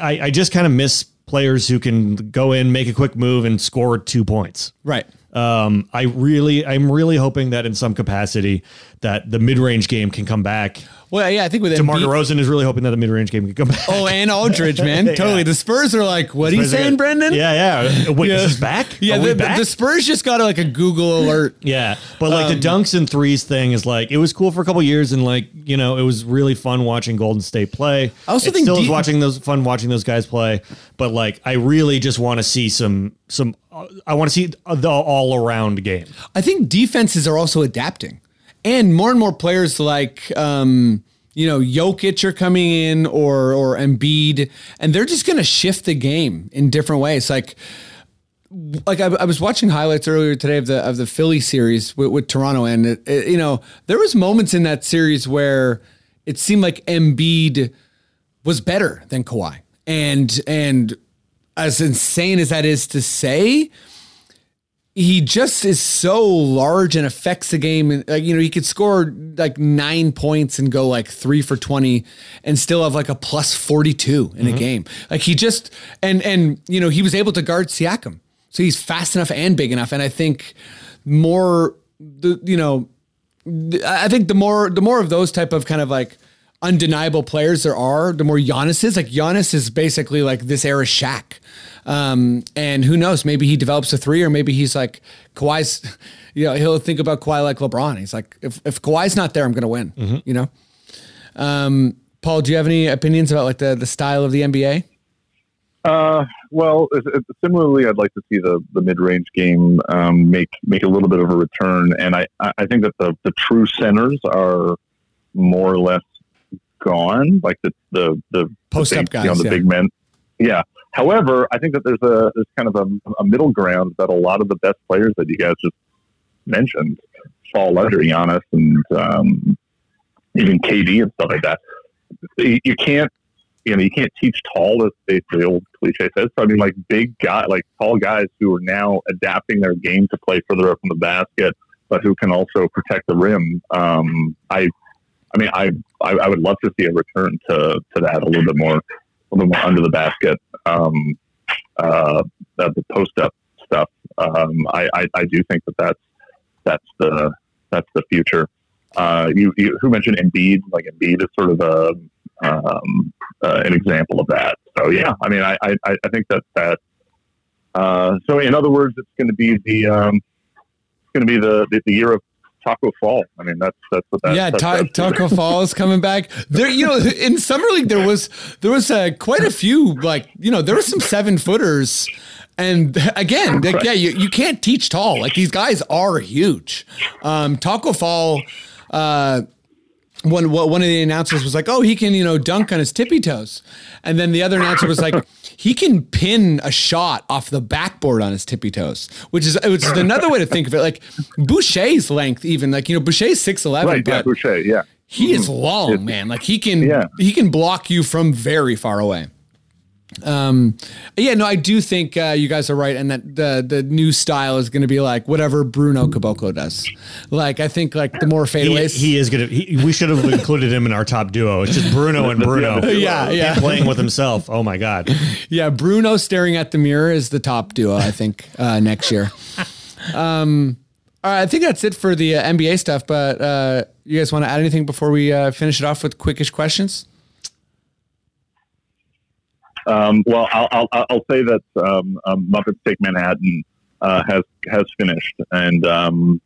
Speaker 4: I, I just kind of miss players who can go in, make a quick move, and score two points.
Speaker 1: right.
Speaker 4: Um, I really, I'm really hoping that in some capacity that the mid range game can come back.
Speaker 1: Well, yeah, I think with
Speaker 4: DeMar
Speaker 1: Embiid-
Speaker 4: DeRozan is really hoping that the mid range game can come back.
Speaker 1: Oh, and Aldridge, man, [laughs] totally. The Spurs are like, "What are you saying, Brendan?"
Speaker 4: Yeah, yeah. Wait,
Speaker 1: Yeah.
Speaker 4: is back?
Speaker 1: Yeah, the,
Speaker 4: back?
Speaker 1: the Spurs just got like a Google alert.
Speaker 4: Yeah, but like
Speaker 1: Um,
Speaker 4: the dunks and threes thing is like it was cool for a couple years, and like you know it was really fun watching Golden State play.
Speaker 1: I also
Speaker 4: it
Speaker 1: think
Speaker 4: still is watching those fun watching those guys play, but like I really just want to see some some. I want to see the all around game.
Speaker 1: I think defenses are also adapting, and more and more players like um, you know Jokic are coming in or or Embiid, and they're just going to shift the game in different ways. Like like I, I was watching highlights earlier today of the of the Philly series with, with Toronto, and it, it- you know there was moments in that series where it seemed like Embiid was better than Kawhi, and and as insane as that is to say, he just is so large and affects the game. And like, you know, he could score like nine points and go like three for 20 and still have like a plus 42 in a mm-hmm. game. Like he just, and, and, you know, he was able to guard Siakam. So he's fast enough and big enough. And I think more, the, you know, I think the more, the more of those type of kind of like undeniable players there are, the more Giannis is. Like Giannis is basically like this era Shaq. Um, and who knows? Maybe he develops a three, or maybe he's like Kawhi's. [laughs] You know, he'll think about Kawhi like LeBron. He's like, if if Kawhi's not there, I'm going to win. You know. Um, Paul, do you have any opinions about like the the style of the NBA?
Speaker 3: Uh, well, it's, it's similarly, I'd like to see the, the mid range game um, make make a little bit of a return, and I, I think that the, the true centers are more or less gone, like the the the
Speaker 1: Post-up
Speaker 3: big, you know, the
Speaker 1: yeah.
Speaker 3: big men. Yeah. However, I think that there's a there's kind of a, a middle ground that a lot of the best players that you guys just mentioned fall under Giannis and um, even KD and stuff like that. You, you can't you know, you can't teach tall, as they, the old cliche says. So, I mean, like big guy, like tall guys who are now adapting their game to play further up in the basket, but who can also protect the rim. Um, I, I mean, I, I, I would love to see a return to, to that a little bit more, little more under the basket, um, uh, the post up stuff. Um, I, I, I do think that that's, that's the, that's the future. Uh, you, you, who mentioned Embiid? Like Embiid is sort of a, um, uh, an example of that. So yeah, I mean, I, I, I think that that. Uh, so in other words, it's going to be the um, going to be the, the the year of Tacko Fall. I mean, that's that's what that.
Speaker 1: yeah,
Speaker 3: that's,
Speaker 1: Ta-
Speaker 3: that's-
Speaker 1: Tacko Fall is coming back. There, you know, in summer league there was there was uh, quite a few like you know there were some seven footers, And again, like, yeah, you, you can't teach tall. Like these guys are huge. Um, Tacko Fall, uh, one one of the announcers was like, "Oh, he can you know dunk on his tippy toes," and then the other announcer was like, "He can pin a shot off the backboard on his tippy toes," which is which is another way to think of it. Like Boucher's length, even like you know Boucher's six eleven,
Speaker 3: Right, yeah, Boucher, yeah.
Speaker 1: he is mm-hmm. long, man. Like he can
Speaker 3: Yeah.
Speaker 1: he can block you from very far away. Um, yeah, no, I do think uh, you guys are right, and that the the new style is going to be like whatever Bruno Caboclo does. Like I think like the more
Speaker 4: He,
Speaker 1: fadeaways.
Speaker 4: he is gonna. He, we should have included him in our top duo. It's just Bruno and Bruno. [laughs]
Speaker 1: Yeah, yeah.
Speaker 4: Him playing with himself. Oh my god. [laughs]
Speaker 1: Yeah, Bruno staring at the mirror is the top duo, I think, uh, next year. Um, all right, I think that's it for the uh, NBA stuff. But uh, you guys want to add anything before we uh, finish it off with quickish questions?
Speaker 3: Um, well, I'll, I'll, I'll say that um, um, Muppets Take Manhattan uh, has has finished, and um,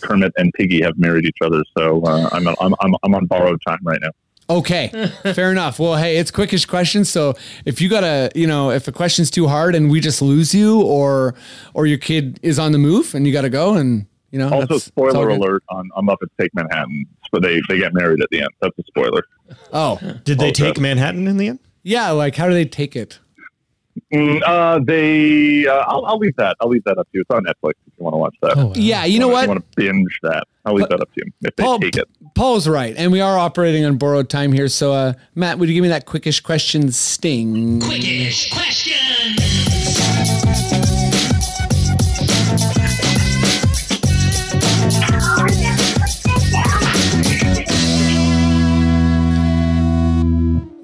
Speaker 3: Kermit and Piggy have married each other. So uh, I'm, I'm I'm I'm on borrowed time right now.
Speaker 1: Okay, [laughs] fair enough. Well, hey, it's quickish questions. So if you got a, you know, if a question's too hard and we just lose you, or or your kid is on the move and you gotta go, and you know,
Speaker 3: Also,
Speaker 1: that's- it's all
Speaker 3: spoiler
Speaker 1: good.
Speaker 3: alert on, on Muppets Take Manhattan. But they they get married at the end. That's a spoiler.
Speaker 1: Oh,
Speaker 4: Did they
Speaker 3: Okay.
Speaker 4: take Manhattan in the end?
Speaker 1: Yeah. Like, how do they take it?
Speaker 3: Mm, uh, they uh, I'll, I'll leave that. I'll leave that up to you. It's on Netflix if you want to watch that.
Speaker 2: Oh, wow.
Speaker 1: Yeah, you know
Speaker 3: If
Speaker 1: what?
Speaker 3: You want to binge that? I'll leave that up to you if they
Speaker 1: Paul,
Speaker 3: take it.
Speaker 1: Paul's right, and we are operating on borrowed time here. So, uh, Matt, would you give me that quickish question sting?
Speaker 5: Quickish question.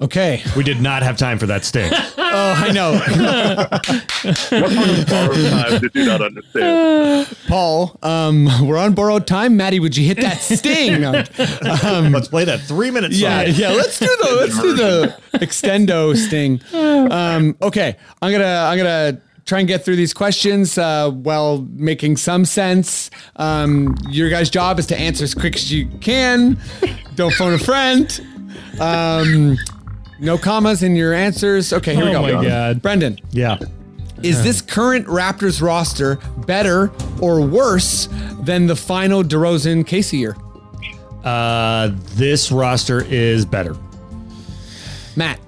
Speaker 1: Okay.
Speaker 4: We did not have time for that sting. [laughs]
Speaker 1: Oh, I know, [laughs]
Speaker 3: What part of borrowed time did you not understand? [sighs]
Speaker 1: Paul. Um, we're on borrowed time. Maddie, would you hit that sting? No. [laughs]
Speaker 4: Let's play that three minutes.
Speaker 1: Yeah, yeah. Let's do the let's do the extendo sting. Um, okay, I'm gonna I'm gonna try and get through these questions uh, while making some sense. Um, your guys' job is to answer as quick as you can. Don't phone a friend. Um, no commas in your answers. Okay, here we go.
Speaker 2: Oh
Speaker 1: go.
Speaker 2: my God.
Speaker 1: Brendan,
Speaker 4: Yeah.
Speaker 1: is this current Raptors roster better or worse than the final DeRozan Casey year?
Speaker 4: Uh, this roster is better.
Speaker 1: Matt,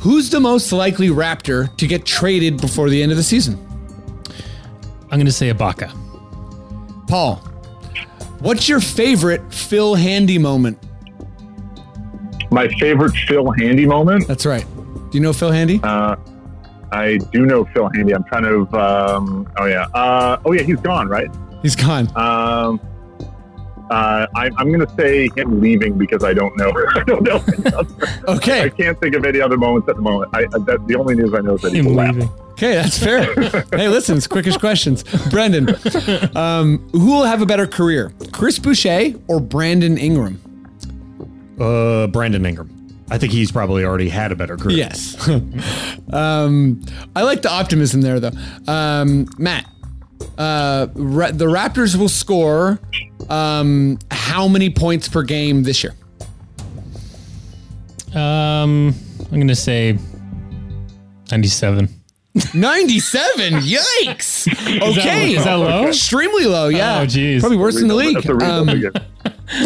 Speaker 1: who's the most likely Raptor to get traded before the end of the season?
Speaker 2: I'm going to say Ibaka.
Speaker 1: Paul, what's your favorite Phil Handy moment?
Speaker 3: My favorite Phil Handy moment.
Speaker 1: That's right. Do you know Phil Handy?
Speaker 3: Uh, I do know Phil Handy. I'm kind of. Um, oh yeah. Uh, oh yeah. He's gone, right?
Speaker 1: He's gone.
Speaker 3: Um, uh, I, I'm going to say him leaving because I don't know. [laughs] I don't know. [laughs] other- I can't think of any other moments at the moment. I, the only news I know is that he
Speaker 2: Him
Speaker 3: left.
Speaker 2: leaving.
Speaker 1: Okay, that's fair. [laughs] hey, listen, it's quickish questions. Brendan, um, who will have a better career, Chris Boucher or Brandon Ingram?
Speaker 4: Uh, Brandon Ingram. I think he's probably already had a better career.
Speaker 1: Yes. [laughs] um, I like the optimism there, though. Um, Matt, uh, Ra- the Raptors will score um, how many points per game this year?
Speaker 2: Um, I'm going to say 97.
Speaker 1: 97. [laughs] Yikes. Okay.
Speaker 2: is that low?
Speaker 1: Extremely low. Yeah.
Speaker 2: Oh, geez.
Speaker 1: Probably worse than the league.
Speaker 3: That's a real
Speaker 1: Um,
Speaker 3: again.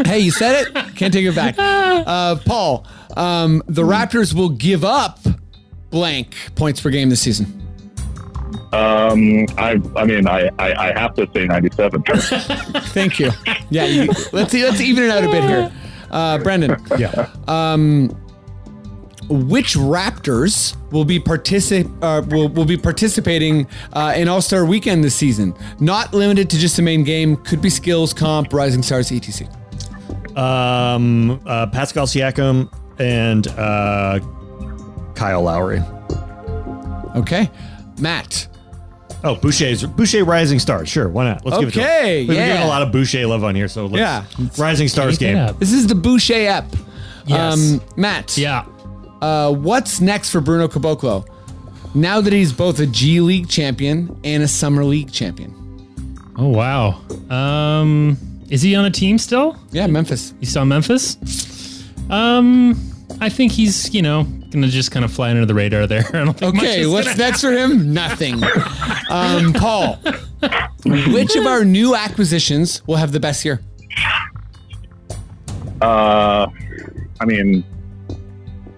Speaker 1: Hey, you said it. Can't take it back. [laughs] Uh, Paul, um, the Raptors will give up blank points per game this season.
Speaker 3: Um, I, I mean, I, I, I have to say 97. [laughs]
Speaker 1: Thank you. Yeah. You, let's let's even it out a bit here. Uh, Brendan,
Speaker 4: Yeah.
Speaker 1: Um, which Raptors will be particip- uh, will, will be participating uh, in All Star Weekend this season? Not limited to just the main game. Could be skills, comp, rising stars, etc.
Speaker 4: Um, uh, Pascal Siakam and uh, Kyle Lowry.
Speaker 1: Okay, Matt.
Speaker 4: Oh, Boucher's Boucher Rising Stars. Sure, why not? Let's give it to
Speaker 1: Okay,
Speaker 4: him. We've been
Speaker 1: yeah.
Speaker 4: getting a lot of Boucher love on here, so let's,
Speaker 1: Yeah.
Speaker 4: Rising Stars game.
Speaker 2: up.
Speaker 1: This is the Boucher app.
Speaker 2: Yes.
Speaker 1: Um, Matt.
Speaker 2: Yeah.
Speaker 1: Uh, what's next for Bruno Caboclo? Now that he's both a G League champion and a Summer League champion.
Speaker 2: Oh, wow. Um, is he on a team still?
Speaker 1: Yeah, Memphis.
Speaker 2: You saw Memphis? Um, I think he's, you know, going to just kind of fly under the radar there. [laughs] I don't think much
Speaker 1: Okay,
Speaker 2: is
Speaker 1: what's
Speaker 2: gonna
Speaker 1: next for him? Nothing. Um, Paul, [laughs] which of our new acquisitions will have the best year?
Speaker 3: Uh, I mean,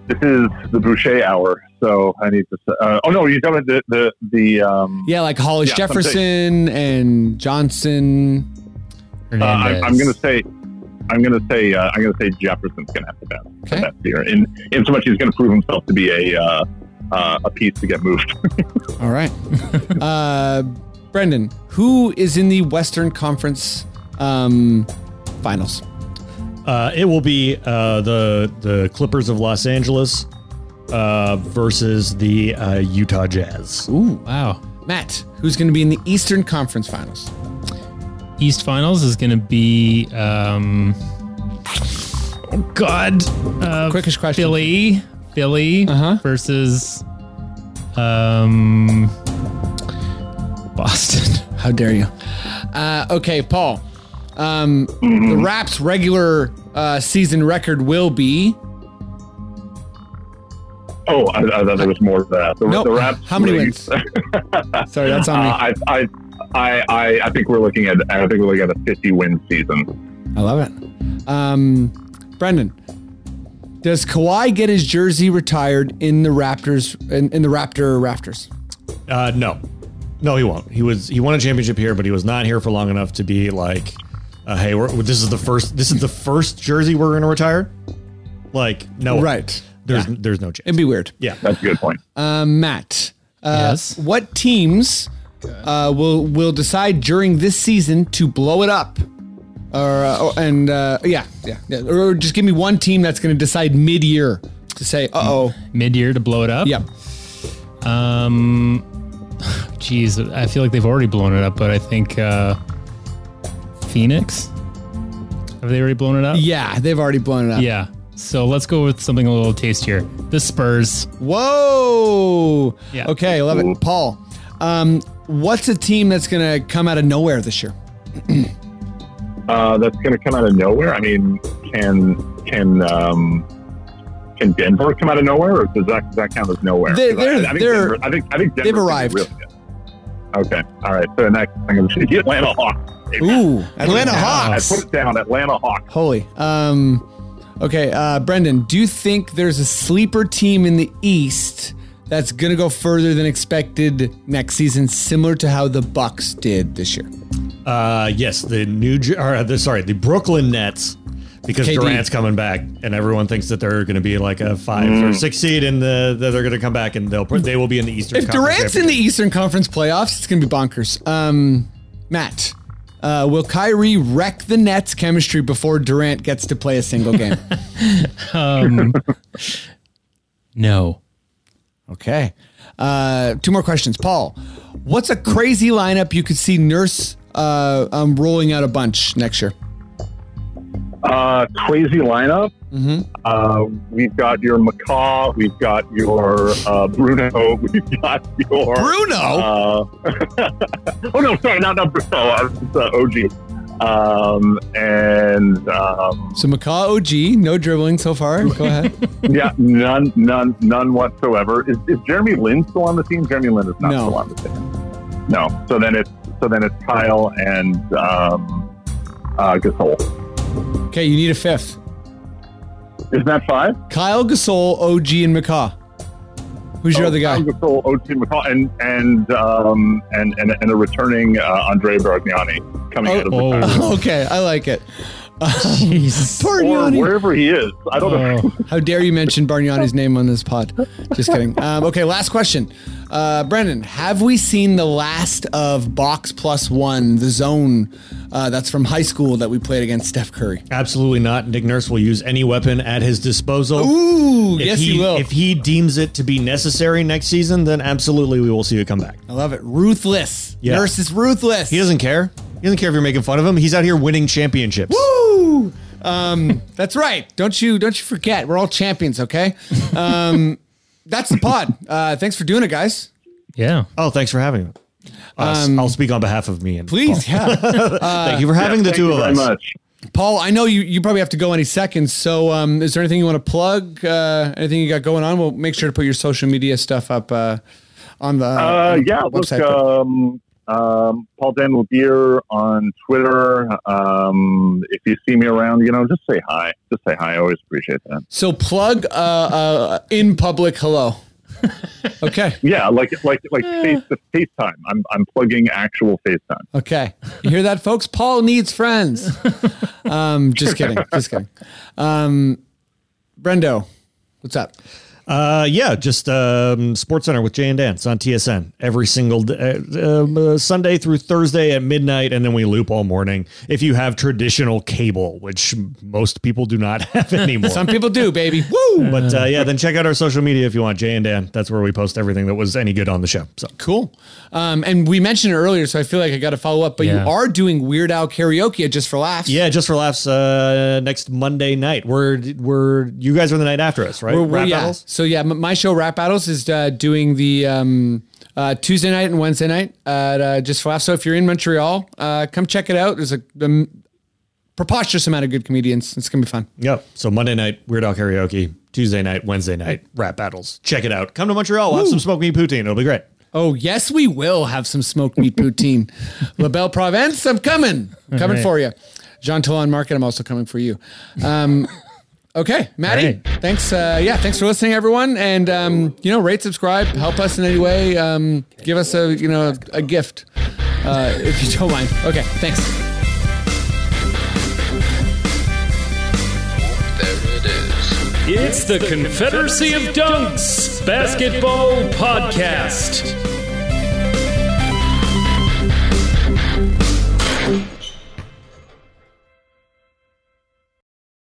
Speaker 3: this is the Boucher hour, so I need to. Say, uh, oh no, you're talking about the the the. Um,
Speaker 1: Yeah, like Hollis
Speaker 3: Yeah.
Speaker 1: Jefferson and Johnson.
Speaker 3: Uh,
Speaker 2: Hernandez.
Speaker 3: I, I'm going to say. I'm going to say. Uh, I'm going to say Jefferson's going to have the best,
Speaker 1: Okay.
Speaker 3: the best year, in in so much he's going to prove himself to be a uh, uh, a piece to get moved. [laughs]
Speaker 1: All right. [laughs] uh, Brendan, who is in the Western Conference um, Finals?
Speaker 4: Uh, it will be uh, the the Clippers of Los Angeles uh, versus the uh, Utah Jazz.
Speaker 1: Ooh,
Speaker 2: wow.
Speaker 1: Matt, who's going to be in the Eastern Conference Finals?
Speaker 2: East Finals is going to be, um, oh God, uh,
Speaker 1: Quickish question.
Speaker 2: Philly, Philly
Speaker 1: Uh-huh.
Speaker 2: versus, um, Boston.
Speaker 1: How dare you? Uh, okay, Paul. Um, the Raps' regular uh, season record will be
Speaker 3: oh, I, I thought there was more to that. The,
Speaker 1: Nope.
Speaker 3: the Raps.
Speaker 1: How many
Speaker 3: wins?
Speaker 1: wins? [laughs] Sorry, that's on me.
Speaker 3: Uh, I, I, I, I, I think we're looking at. I think we're looking at a 50 win season.
Speaker 1: I love it. Um, Brendan, does Kawhi get his jersey retired in the Raptors in, in the Raptor Rafters?
Speaker 4: Uh, no, no, he won't. He was he won a championship here, but he was not here for long enough to be like, uh, hey, we're, this is the first this is the first jersey we're going to retire. Like, no,
Speaker 1: Right.
Speaker 4: There's
Speaker 1: Yeah.
Speaker 4: there's no chance.
Speaker 1: It'd be weird.
Speaker 4: yeah,
Speaker 3: That's a good point.
Speaker 1: Um, Matt, uh,
Speaker 2: Yes?
Speaker 1: what teams uh, will will decide during this season to blow it up? Or, uh, or- and uh, yeah, yeah, yeah, or just give me one team that's going to decide mid year to say, uh oh,
Speaker 2: Mid-year to blow it up.
Speaker 1: yep.
Speaker 2: Um, [sighs] geez, I feel like they've already blown it up, but I think uh, Phoenix. Have they already blown it up?
Speaker 1: Yeah, they've already blown it up.
Speaker 2: Yeah. So let's go with something a little tastier. The Spurs.
Speaker 1: Whoa.
Speaker 2: Yeah.
Speaker 1: Okay, I love it. Paul, um, what's a team that's going to come out of nowhere this year?
Speaker 3: Uh, that's going to come out of nowhere. I mean, can can um, can Denver come out of nowhere, or does that does that count as nowhere?
Speaker 1: They're-
Speaker 3: 'Cause I-
Speaker 1: they're-
Speaker 3: I, think
Speaker 1: they're-
Speaker 3: Denver, I think I think Denver's
Speaker 1: they've arrived.
Speaker 3: really. Okay, all right. So next, I'm going to Atlanta Hawks.
Speaker 1: Ooh, Atlanta Hawks.
Speaker 3: I put it down, Atlanta Hawks.
Speaker 1: Holy. Um, okay, uh, Brendan, do you think there's a sleeper team in the East that's going to go further than expected next season, similar to how the Bucks did this year?
Speaker 4: Uh, yes, the New Jer- or the sorry, the Brooklyn Nets because
Speaker 1: KD.
Speaker 4: Durant's coming back and everyone thinks that they're going to be like a 5
Speaker 3: Mm.
Speaker 4: or 6 seed and the, that they're going to come back and they'll they will be in the Eastern
Speaker 1: If
Speaker 4: Conference
Speaker 1: Durant's in the Eastern Conference playoffs, it's going to be bonkers. Um, Matt, uh, will Kyrie wreck the Nets chemistry before Durant gets to play a single game? [laughs]
Speaker 2: Um, no.
Speaker 1: Okay. Uh, two more questions. Paul, what's a crazy lineup you could see Nurse uh, um, rolling out a bunch next year?
Speaker 3: Uh, crazy lineup.
Speaker 1: Mm-hmm.
Speaker 3: Uh, we've got your McCaw. We've got your uh, Bruno. [laughs] We've got your
Speaker 1: Bruno?
Speaker 3: Uh, [laughs] oh no, sorry, not not Bruno. uh, It's uh, OG. Um, and um,
Speaker 1: So McCaw OG, no dribbling so far. Go ahead. [laughs]
Speaker 3: yeah, none, none, none whatsoever. Is, is Jeremy Lin still on the team? Jeremy Lin is not
Speaker 1: No.
Speaker 3: still on the team. No. So then it's so then it's Kyle and um, uh, Gasol.
Speaker 1: Okay, you need a fifth.
Speaker 3: Isn't that five?
Speaker 1: Kyle Gasol, OG, and McCaw. Who's your
Speaker 3: Oh,
Speaker 1: other guy?
Speaker 3: Gasol, OG McCaw, and and um, and, and and a returning uh, Andre Bargnani coming out of
Speaker 2: Oh.
Speaker 3: retirement. [laughs]
Speaker 1: okay, I like it.
Speaker 2: Jesus. [laughs]
Speaker 3: or wherever he is. I don't know.
Speaker 2: Oh,
Speaker 1: How dare you mention Bargnani's name on this pod? Just kidding. [laughs] Um, okay, last question. Uh, Brendan, have we seen the last of Box Plus One, the zone uh, that's from high school that we played against Steph Curry?
Speaker 4: Absolutely not. Nick Nurse will use any weapon at his disposal.
Speaker 1: Ooh,
Speaker 4: If
Speaker 1: yes,
Speaker 4: he,
Speaker 1: he will.
Speaker 4: If he deems it to be necessary next season, then absolutely we will see it come back.
Speaker 1: I love it. Ruthless.
Speaker 4: Yeah.
Speaker 1: Nurse is ruthless.
Speaker 4: He doesn't care. He doesn't care if you're making fun of him. He's out here winning championships.
Speaker 1: Woo! Um, that's right. Don't you don't you forget. We're all champions, okay? Um, that's the pod. Uh, thanks for doing it, guys.
Speaker 2: yeah.
Speaker 4: Oh, thanks for having me. Us. I'll speak on behalf of me and
Speaker 1: Um, Please,
Speaker 4: Paul.
Speaker 1: yeah. [laughs]
Speaker 4: Thank you for having the
Speaker 3: Thank
Speaker 4: two
Speaker 3: you
Speaker 4: of
Speaker 3: very
Speaker 4: us.
Speaker 3: much.
Speaker 1: Paul, I know you, you probably have to go any seconds. So, um, is there anything you want to plug? Uh, anything you got going on? We'll make sure to put your social media stuff up uh, on the
Speaker 3: Uh,
Speaker 1: on the
Speaker 3: yeah, look,
Speaker 1: website.
Speaker 3: um, um, Paul Daniel Beer on Twitter. Um, if you see me around, you know, just say hi. Just say hi. I always appreciate that.
Speaker 1: so, plug uh, uh, in public hello. [laughs] okay.
Speaker 3: Yeah, like like like face to FaceTime. I'm I'm plugging actual FaceTime.
Speaker 1: Okay. You hear that, folks? Paul needs friends. [laughs] Um, just kidding. Just kidding. Um, Brendo, what's up?
Speaker 4: Uh, yeah, just um, Sports Center with Jay and Dan. It's on TSN every single d- uh, um, uh, Sunday through Thursday at midnight, and then we loop all morning. If you have traditional cable, which most people do not [laughs] have anymore,
Speaker 1: Some people do, baby. [laughs] Woo!
Speaker 4: but uh, yeah, then check out our social media if you want. Jay and Dan. That's where we post everything that was any good on the show. So
Speaker 1: Cool. Um, and we mentioned it earlier, so I feel like I got to follow up. But
Speaker 2: Yeah.
Speaker 1: you are doing Weird Al karaoke just for laughs.
Speaker 4: yeah, just for laughs. Uh, next Monday night, we're we're you guys are the night after us, right?
Speaker 1: We're, we're-
Speaker 4: Rap
Speaker 1: yeah.
Speaker 4: battles?
Speaker 1: So yeah, m- my show Rap Battles is uh, doing the um, uh, Tuesday night and Wednesday night at uh, just for laughs. So if you're in Montreal, uh, come check it out. There's a um, preposterous amount of good comedians. It's gonna be fun.
Speaker 4: Yep. So Monday night, Weird Al karaoke. Tuesday night, Wednesday night, rap battles. Check it out. Come to Montreal. We'll have some smoked meat poutine. It'll be great.
Speaker 1: Oh yes, we will have some smoked meat poutine. [laughs] La Belle Province, I'm coming, coming
Speaker 2: right.
Speaker 1: for you. Jean Talon Market, I'm also coming for you. Um, okay, Maddie,
Speaker 2: All right.
Speaker 1: thanks. Uh, yeah, thanks for listening, everyone, and um, you know, rate, subscribe, help us in any way. Um, give us a you know a gift uh, if you don't mind. Okay, thanks.
Speaker 7: There it is.
Speaker 5: It's the Confederacy of Dunks Basketball Podcast.